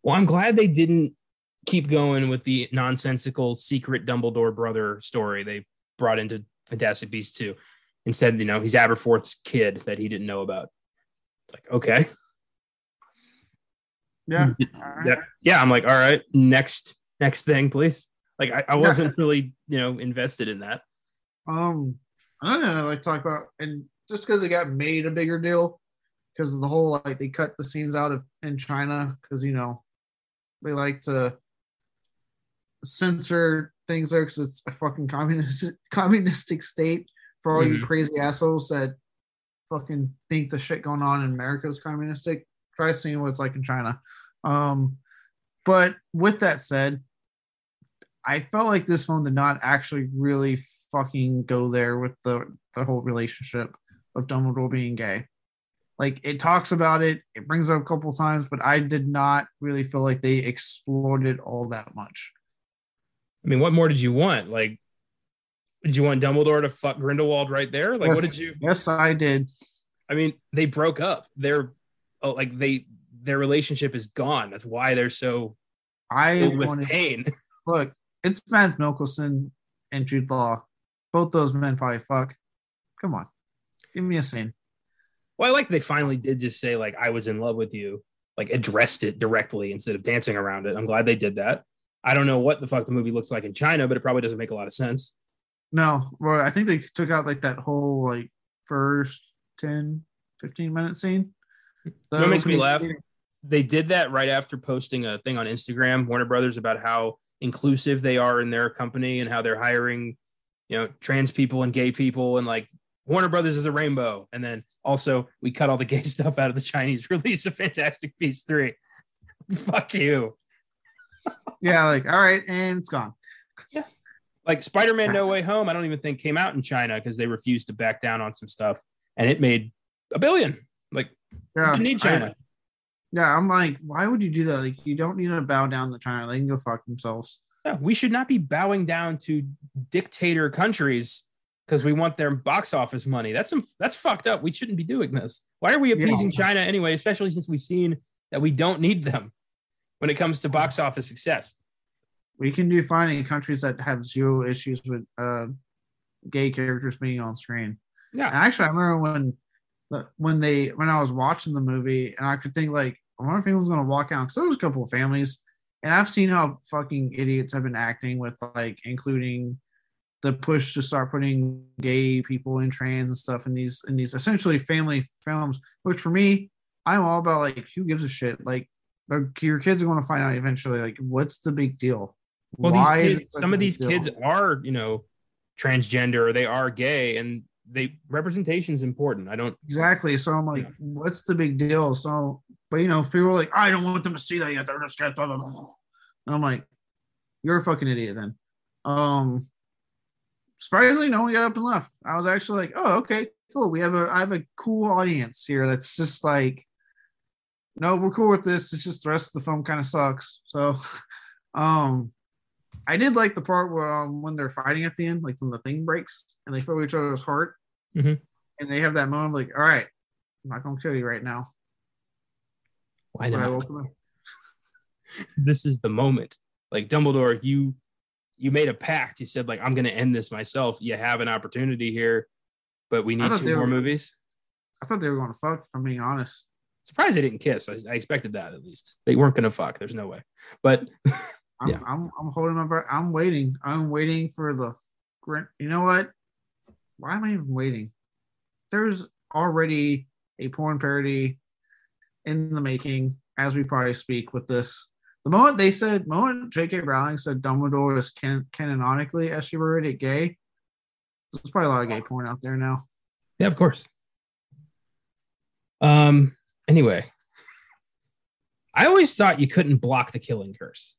Well, I'm glad they didn't keep going with the nonsensical secret Dumbledore brother story they brought into Fantastic Beasts 2. Instead, you know, he's Aberforth's kid that he didn't know about. Like, okay. Yeah. Yeah, yeah. I'm like, all right, next, next thing, please. Like, I, I wasn't really, you know, invested in that. Um, I don't know. Like talk about and just because it got made a bigger deal because of the whole like they cut the scenes out of in China because you know they like to censor things there because it's a fucking communist communistic state for all you Mhm. crazy assholes that fucking think the shit going on in America is communistic. Try seeing what it's like in China. Um, but with that said, I felt like this film did not actually really fucking go there with the the whole relationship of Dumbledore being gay. Like it talks about it, it brings it up a couple times, but I did not really feel like they explored it all that much. I mean, what more did you want? Like, did you want Dumbledore to fuck Grindelwald right there? Like, what did you? Yes, I did. I mean, they broke up. They're oh, like they their relationship is gone. That's why they're so I with wanted pain. look, it's Mads Mikkelsen and Jude Law. Both those men probably fuck. Come on. Give me a scene. Well, I like they finally did just say like I was in love with you, like addressed it directly instead of dancing around it. I'm glad they did that. I don't know what the fuck the movie looks like in China, but it probably doesn't make a lot of sense. No, well, I think they took out like that whole like first 10, 15 minute scene. The What makes me laugh? scene- They did that right after posting a thing on Instagram, Warner Brothers, about how inclusive they are in their company and how they're hiring, you know, trans people and gay people and like Warner Brothers is a rainbow. And then also we cut all the gay stuff out of the Chinese release of Fantastic Beasts 3. Fuck you. Yeah, like all right, and it's gone. Yeah. like Spider-Man No Way Home, I don't even think came out in China because they refused to back down on some stuff, and it made a billion. Like, Yeah, you need China. Yeah, I'm like, why would you do that? Like, you don't need to bow down to China. They can go fuck themselves. yeah, we should not be bowing down to dictator countries because we want their box office money. That's some that's fucked up. We shouldn't be doing this. Why are we Yeah. appeasing China anyway? Especially since we've seen that we don't need them when it comes to box office success. We can do fine in countries that have zero issues with uh, gay characters being on screen. And Yeah, actually, I remember when when they when I was watching the movie, and I could think like, I wonder if anyone's gonna walk out because there was a couple of families, and I've seen how fucking idiots have been acting with like including the push to start putting gay people and trans and stuff in these in these essentially family films. Which for me, I'm all about like who gives a shit. Like your kids are going to find out eventually. Like what's the big deal? well, Why these kids, some of these deal? kids are you know transgender or they are gay, and they representation is important. I don't. Exactly. So I'm like, Yeah. what's the big deal? So, but you know, people are like, I don't want them to see that yet. They're just gonna blah, blah, blah." And I'm like, you're a fucking idiot then. Um, surprisingly, no one got up and left. I was actually like, oh, okay, cool. We have a, I have a cool audience here. That's just like, no, we're cool with this. It's just the rest of the film kind of sucks. So, um, I did like the part where um, when they're fighting at the end, like when the thing breaks and they feel each other's heart, Mhm. and they have that moment like, all right, I'm not gonna kill you right now. Why not? this is the moment. Like Dumbledore, you you made a pact. You said like I'm going to end this myself. You have an opportunity here, but we need two more were- movies. I thought they were going to fuck. If I'm being honest. Surprised they didn't kiss. I, I expected that at least. They weren't going to fuck. There's no way. But I'm, Yeah. I'm, I'm holding my breath. I'm waiting. I'm waiting for the. grin- You know what? Why am I even waiting? There's already a porn parody in the making as we probably speak with this. The moment they said, the moment J.K. Rowling said Dumbledore is can- canonically as she wrote it gay, there's probably a lot of gay porn out there now. yeah, of course. Um. Anyway, I always thought you couldn't block the killing curse.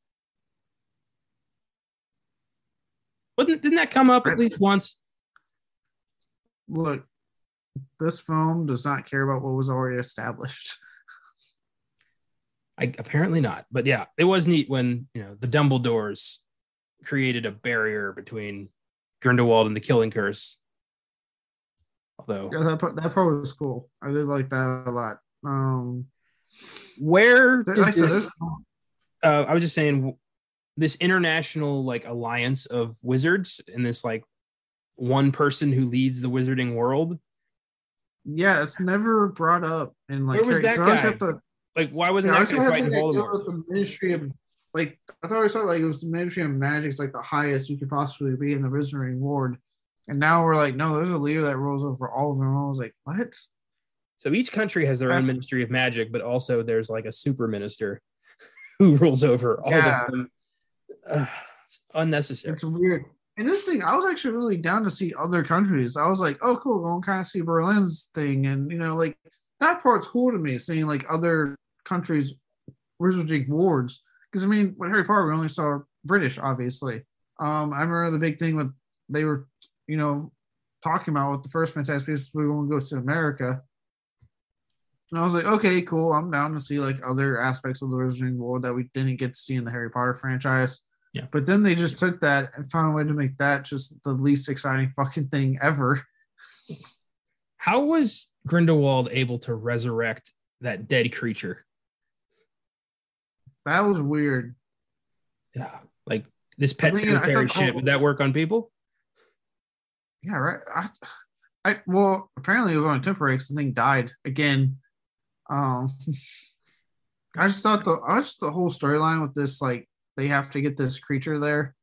Wouldn't didn't that come up at least once? Look, this film does not care about what was already established. I apparently not. But yeah, it was neat when you know the Dumbledores created a barrier between Grindelwald and the Killing Curse. Although, Yeah, that part, that part was cool. I did like that a lot. Um, where did like this, uh, I was just saying this international like alliance of wizards and this like one person who leads the wizarding world. Yeah, it's never brought up. And like, Where was that guy? Like, why wasn't Yeah, that guy fighting Voldemort? the Ministry of like I thought I saw like it was the Ministry of Magic. It's like the highest you could possibly be in the Wizarding World, and now we're like, no, there's a leader that rules over all of them. I was like, what? So each country has their own ministry of magic, but also there's like a super minister who rules over all Yeah. of them. It's unnecessary. It's weird. And this thing, I was actually really down to see other countries. I was like, oh, cool, we're going to kind of see Berlin's thing, and you know, like that part's cool to me, seeing like other countries' Wizarding worlds. Because I mean, with Harry Potter, we only saw British, obviously. Um, I remember the big thing with they were, you know, talking about with the first Fantastic Beasts, we want to go to America. And I was like, okay, cool. I'm down to see like other aspects of the Wizarding World that we didn't get to see in the Harry Potter franchise. Yeah. But then they just took that and found a way to make that just the least exciting fucking thing ever. How was Grindelwald able to resurrect that dead creature? That was weird. Yeah, like this pet I mean, cemetery thought- shit. Would that work on people? Yeah, right. I, I well, apparently it was on a temporary because the thing died again. Um, I just thought the I just the whole storyline with this like they have to get this creature there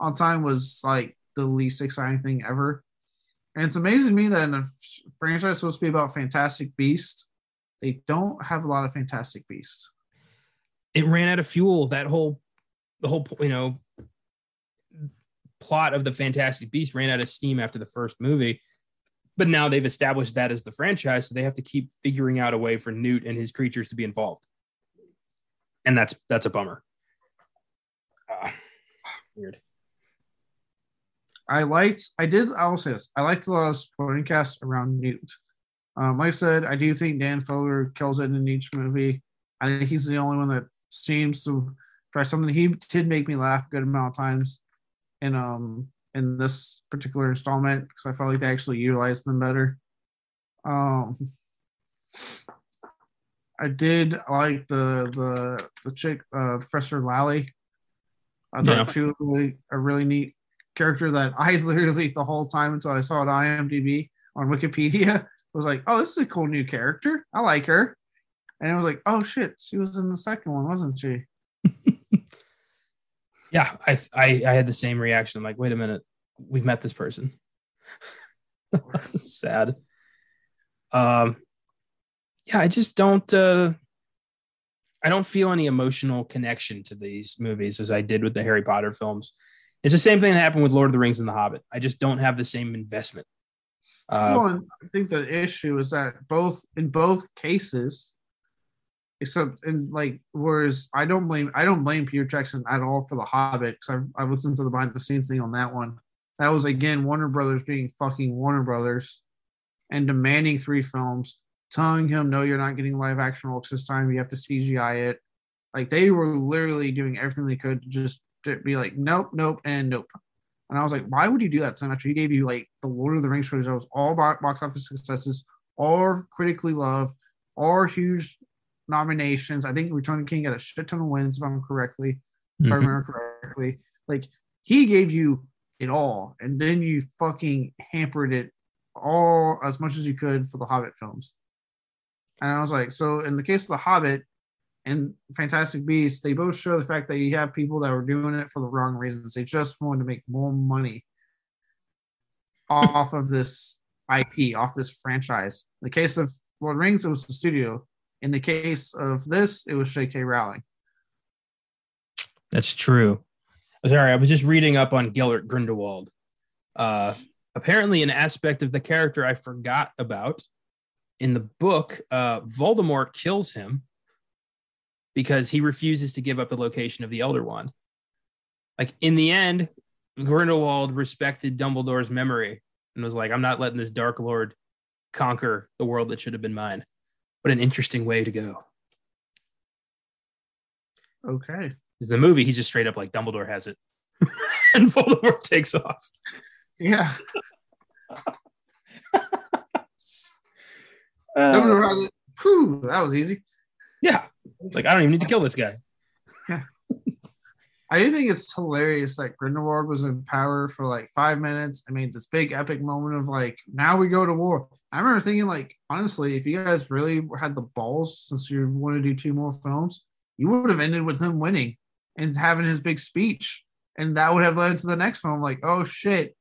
on time was like the least exciting thing ever. And it's amazing to me that in a franchise supposed to be about Fantastic Beasts, they don't have a lot of Fantastic Beasts. It ran out of fuel. That whole, the whole, you know, plot of the Fantastic Beast ran out of steam after the first movie. But now they've established that as the franchise, so they have to keep figuring out a way for Newt and his creatures to be involved, and that's that's a bummer. Ah, weird. I liked, I did, I will say this, I liked the of supporting cast around Newt. Um, like I said, I do think Dan Fogler kills it in each movie. I think he's the only one that seems to try something. He did make me laugh a good amount of times in um in this particular installment because I felt like they actually utilized them better. Um, I did like the the the chick, uh, Professor Lally. I thought Yeah. she was really a really neat character that I literally the whole time until I saw it on IMDb on Wikipedia was like, oh, this is a cool new character. I like her. And it was like, oh shit, she was in the second one, wasn't she? Yeah, I, I I had the same reaction. I'm like, wait a minute, we've met this person. Sad. Um, yeah, I just don't. Uh, I don't feel any emotional connection to these movies as I did with the Harry Potter films. It's the same thing that happened with Lord of the Rings and The Hobbit. I just don't have the same investment. Uh, well, I think the issue is that both in both cases, except in like whereas I don't blame I don't blame Peter Jackson at all for the Hobbit because I I listened to the behind the scenes thing on that one. That was again Warner Brothers being fucking Warner Brothers and demanding three films, telling him no, you're not getting live action works this time. You have to CGI it. Like they were literally doing everything they could to just to be like nope, nope, and nope. And I was like, why would you do that? So after he gave you like the Lord of the Rings trilogy, that was all box office successes, all critically loved, all huge nominations. I think Return of King got a shit ton of wins, if I'm correctly, if I mhm. remember correctly. Like he gave you it all, and then you fucking hampered it all as much as you could for the Hobbit films. And I was like, so in the case of the Hobbit and Fantastic Beasts, they both show the fact that you have people that were doing it for the wrong reasons. They just wanted to make more money off of this IP, off this franchise. In the case of Lord of Rings, it was the studio. In the case of this, it was J.K. Rowling. That's true. Sorry, I was just reading up on Gellert Grindelwald. Uh, apparently, an aspect of the character I forgot about in the book, uh, Voldemort kills him because he refuses to give up the location of the Elder Wand. Like in the end, Grindelwald respected Dumbledore's memory and was like, "I'm not letting this Dark Lord conquer the world that should have been mine." What an interesting way to go. Okay. Is the movie he's just straight up like Dumbledore has it, and Voldemort takes off. Yeah. Uh, Dumbledore has it. Whew, that was easy. yeah, like I don't even need to kill this guy. Yeah. I do think it's hilarious that Grindelwald was in power for like five minutes. I mean, this big epic moment of like, now we go to war. I remember thinking, like, honestly, if you guys really had the balls, since you want to do two more films, you would have ended with him winning and having his big speech. And that would have led to the next film, like, oh shit,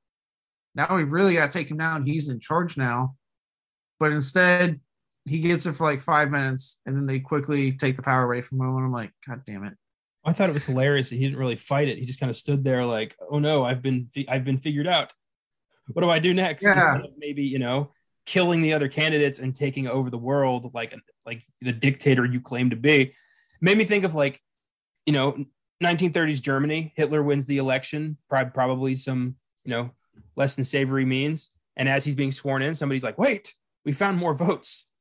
now we really got to take him down. He's in charge now. But instead, he gets it for like five minutes and then they quickly take the power away from him. And I'm like, God damn it. I thought it was hilarious that he didn't really fight it. He just kind of stood there like, "Oh no, I've been I've been figured out. What do I do next?" Yeah. maybe you know, killing the other candidates and taking over the world like like the dictator you claim to be. Made me think of like, you know, 1930s Germany. Hitler wins the election, probably some you know less than savory means. And as he's being sworn in, somebody's like, "Wait, we found more votes."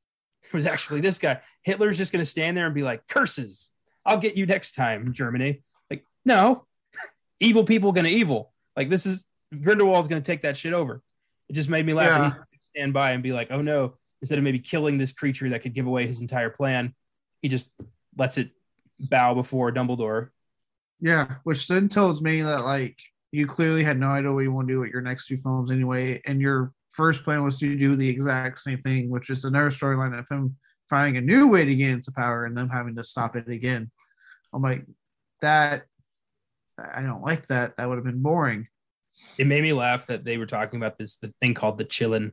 It was actually this guy. Hitler's just going to stand there and be like, "Curses." I'll get you next time, Germany. Like, no, evil people gonna evil. Like this is Grindelwald's gonna take that shit over. It just made me laugh. Yeah. Stand by and be like, oh no, instead of maybe killing this creature that could give away his entire plan, he just lets it bow before Dumbledore. Yeah, which then tells me that like you clearly had no idea what you want to do with your next two films anyway, and your first plan was to do the exact same thing, which is another storyline of him finding a new way to get into power and them having to stop it again. I'm like, that I don't like that. That would have been boring. It made me laugh that they were talking about this the thing called the qilin,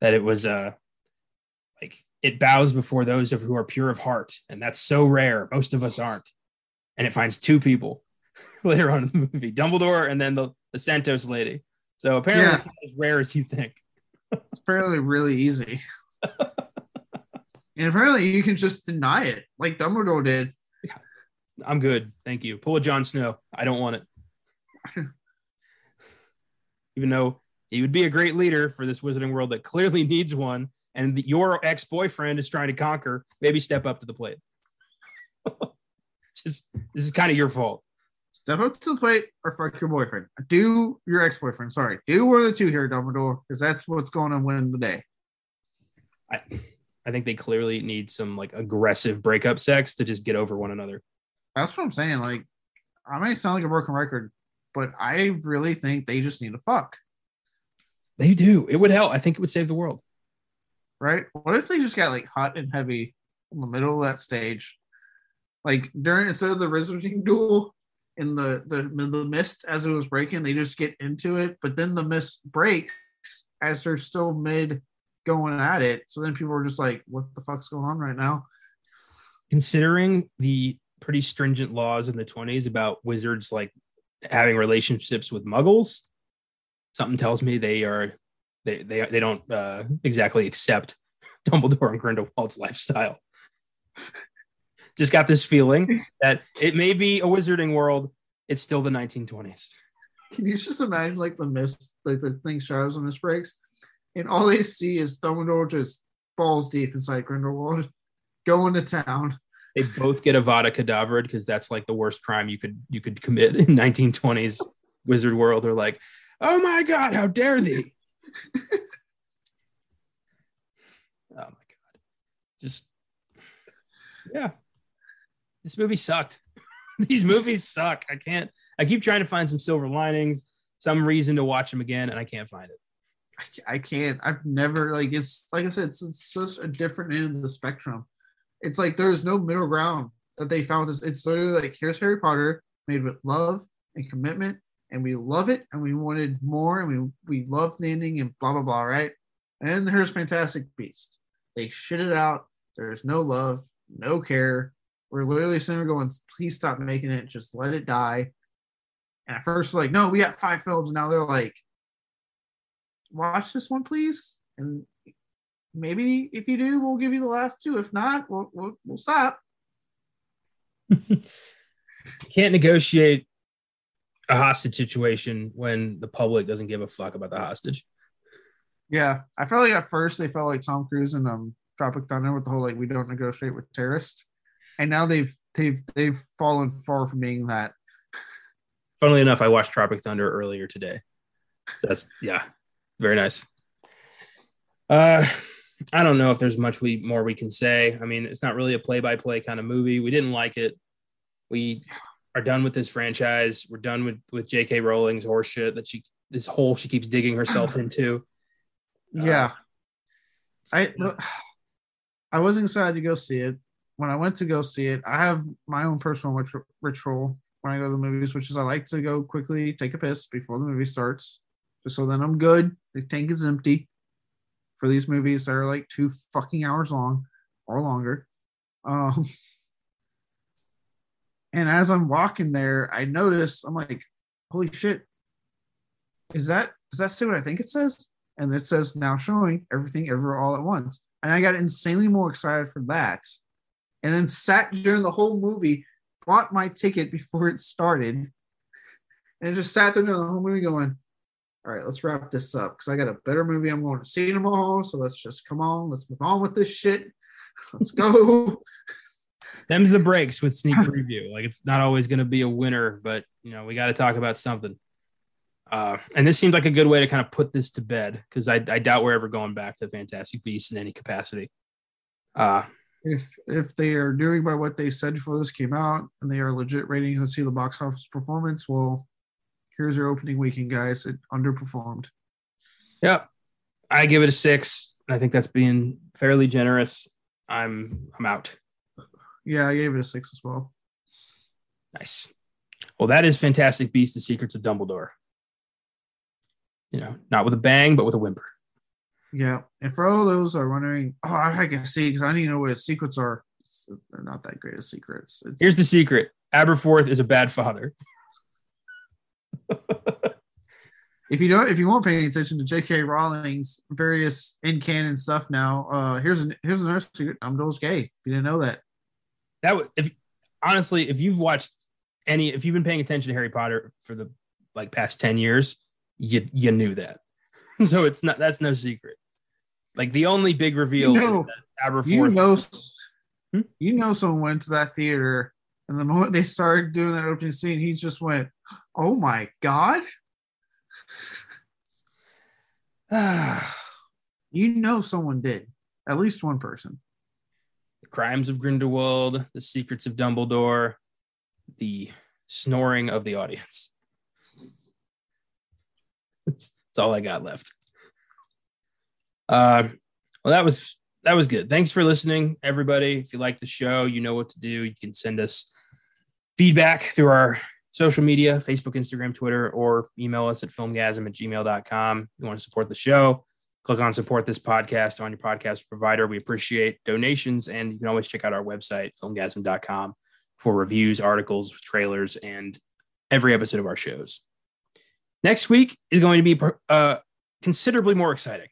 that it was uh like it bows before those of who are pure of heart, and that's so rare. Most of us aren't. And it finds two people later on in the movie, Dumbledore and then the, the Santos lady. So apparently yeah. it's not as rare as you think. it's apparently really easy. and apparently you can just deny it, like Dumbledore did. Yeah. I'm good. Thank you. Pull a Jon Snow. I don't want it. Even though he would be a great leader for this wizarding world that clearly needs one, and your ex boyfriend is trying to conquer, maybe step up to the plate. Just this is kind of your fault. Step up to the plate or fuck your boyfriend. Do your ex boyfriend. Sorry. Do one of the two here, Dumbledore, because that's what's going to win the day. I, I think they clearly need some like aggressive breakup sex to just get over one another. That's what I'm saying. Like, I may sound like a broken record, but I really think they just need to fuck. They do. It would help. I think it would save the world. Right? What if they just got like hot and heavy in the middle of that stage? Like during instead of the wizarding duel in the, the the mist as it was breaking, they just get into it, but then the mist breaks as they're still mid going at it. So then people are just like, what the fuck's going on right now? Considering the pretty stringent laws in the 20s about wizards like having relationships with muggles something tells me they are they they, they don't uh, exactly accept dumbledore and grindelwald's lifestyle. Just got this feeling that it may be a wizarding world. It's still the 1920s can you just imagine like the mist like the thing shadows and mist breaks and all they see is dumbledore just balls deep inside grindelwald going to town. They both get Avada Kedavra because that's like the worst crime you could you could commit in 1920s wizard world. They're like, oh my god, how dare thee! oh my god, just yeah, this movie sucked. These movies suck. I can't. I keep trying to find some silver linings, some reason to watch them again, and I can't find it. I can't. I've never like it's like I said, it's, it's such a different end of the spectrum it's like there's no middle ground that they found this. It's literally like here's Harry Potter made with love and commitment, and we love it, and we wanted more, and we we love the ending, and blah blah blah, right? And here's Fantastic Beast. They shit it out. There's no love, no care. We're literally sitting there going, please stop making it, just let it die. And at first, like, no, we got five films. Now they're like, watch this one, please. And maybe if you do, we'll give you the last two. If not, we'll we'll, we'll stop. Can't negotiate a hostage situation when the public doesn't give a fuck about the hostage. Yeah, I felt like at first they felt like Tom Cruise and um Tropic Thunder with the whole like we don't negotiate with terrorists, and now they've they've they've fallen far from being that. Funnily enough, I watched Tropic Thunder earlier today. So that's yeah, very nice. Uh, I don't know if there's much we more we can say. I mean, it's not really a play by play kind of movie. We didn't like it. We are done with this franchise. We're done with with J.K. Rowling's horseshit that she this hole she keeps digging herself into. Uh, Yeah. I I wasn't excited to go see it. When I went to go see it, I have my own personal ritual when I go to the movies, which is I like to go quickly take a piss before the movie starts, just so then I'm good. The tank is empty for these movies that are like two fucking hours long or longer. Um, and as I'm walking there, I notice I'm like, "Holy shit! Is that does that say what I think it says?" and it says now showing everything ever all at once. And I got insanely more excited for that. And then sat during the whole movie, bought my ticket before it started, and just sat there during the whole movie going, All right, let's wrap this up because I got a better movie I'm going to see tomorrow. So let's just come on, let's move on with this shit. Let's go. Them's the breaks with sneak preview. Like it's not always going to be a winner, but you know we got to talk about something. Uh, and this seems like a good way to kind of put this to bed because I, I doubt we're ever going back to Fantastic Beasts in any capacity. Uh, if if they are doing by what they said before this came out and they are legit ratings and see the box office performance, well, here's your opening weekend, guys. It underperformed. Yep, I give it a six. I think that's being fairly generous. I'm I'm out. Yeah, I gave it a six as well. Nice. Well, that is Fantastic Beasts: The Secrets of Dumbledore. You know, not with a bang, but with a whimper. Yeah, and for all those who are wondering, oh, I can see because I need to know where the secrets are. They're not that great of secrets. It's, Here's the secret: Aberforth is a bad father. if you don't, if you weren't paying attention to J.K. Rowling's various in canon stuff now, uh, here's an here's another secret: Dumbledore's gay. If you didn't know that, that would if honestly if you've watched any if you've been paying attention to harry potter for the like past 10 years you you knew that so it's not that's no secret like the only big reveal You know- is that aberforth you know, Hmm? you know, someone went to that theater, and the moment they started doing that opening scene, he just went, "Oh my god!" You know, someone did. At least one person. Crimes of grindelwald the secrets of dumbledore the snoring of the audience. That's, that's all i got left. Uh, well that was that was good. Thanks for listening everybody. If you like the show you know what to do. You can send us feedback through our social media facebook instagram twitter or email us at filmgazm at gmail.com if you want to support the show click on support this podcast on your podcast provider. We appreciate donations, and you can always check out our website, filmgazm.com, for reviews, articles, trailers, and every episode of our shows. Next week is going to be uh, considerably more exciting.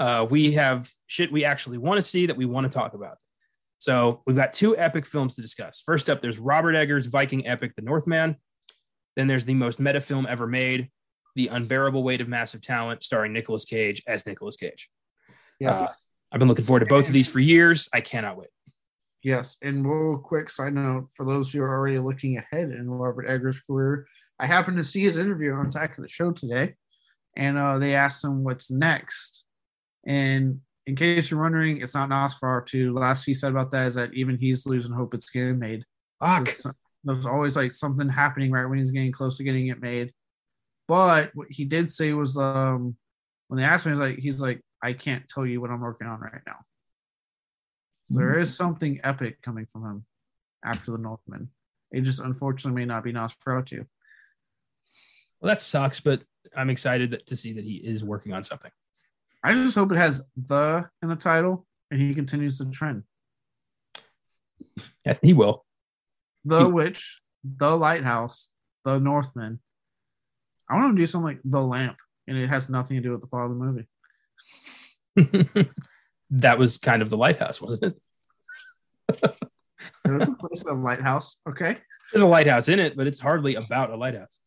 Uh, we have shit we actually want to see that we want to talk about. So we've got two epic films to discuss. First up, there's Robert Eggers' Viking epic, The Northman. Then there's the most meta film ever made, The Unbearable Weight of Massive Talent, starring Nicolas Cage as Nicolas Cage. Yes. Uh, I've been looking forward to both of these for years. I cannot wait. Yes, and real quick side note for those who are already looking ahead in Robert Eggers' career, I happened to see his interview on Attack of the Show today, and uh, they asked him what's next. And in case you're wondering, it's not Nosferatu. Last he said about that is that even he's losing hope it's getting made. Fuck. There's always like something happening right when he's getting close to getting it made. But what he did say was um when they asked me, he's like he's like, I can't tell you what I'm working on right now. So there is something epic coming from him after the Northman. It just unfortunately may not be Nosferatu. Well, that sucks, but I'm excited that, to see that he is working on something. I just hope it has the in the title and he continues the trend. Yeah, he will. The He- Witch, The Lighthouse, The Northman. I want him to do something like The Lamp, and it has nothing to do with the plot of the movie. that was kind of the lighthouse, wasn't it? There's a Lighthouse, okay? There's a lighthouse in it, but it's hardly about a lighthouse.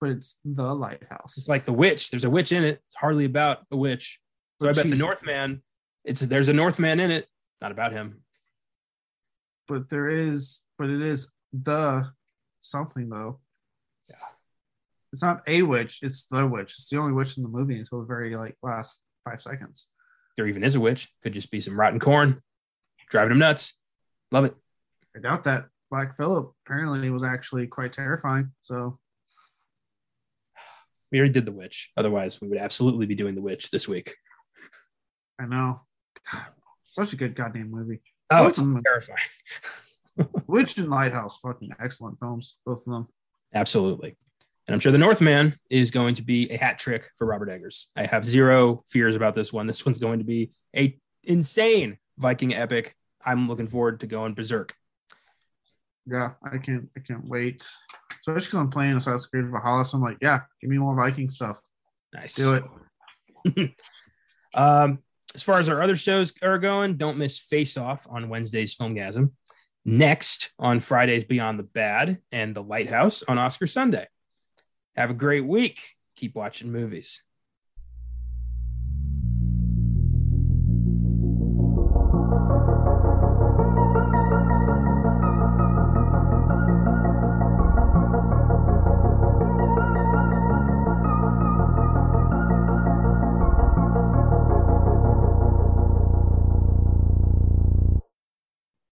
But it's The Lighthouse. It's like the witch. There's a witch in it. It's hardly about a witch. So I bet the Northman. It's there's a Northman in it. Not about him. but there is, but it is the something though. Yeah. It's not a witch, it's the witch. It's the only witch in the movie until the very like last five seconds. There even is a witch. Could just be some rotten corn, driving him nuts. Love it. I doubt that. Black Phillip apparently was actually quite terrifying. So We already did The Witch. Otherwise, we would absolutely be doing The Witch this week. I know. God, such a good goddamn movie. Oh, Both it's them. terrifying. Witch and Lighthouse, fucking excellent films, both of them. Absolutely. And I'm sure The Northman is going to be a hat trick for Robert Eggers. I have zero fears about this one. This one's going to be a insane Viking epic. I'm looking forward to going berserk. Yeah, I can't I can't wait. Especially because I'm playing Assassin's Creed Valhalla, so I'm like, yeah, give me more Viking stuff. Nice. Do it. Um, as far as our other shows are going, don't miss Face Off on Wednesday's Filmgazm. Next on Fridays Beyond the Bad and The Lighthouse on Oscar Sunday. Have a great week. Keep watching movies.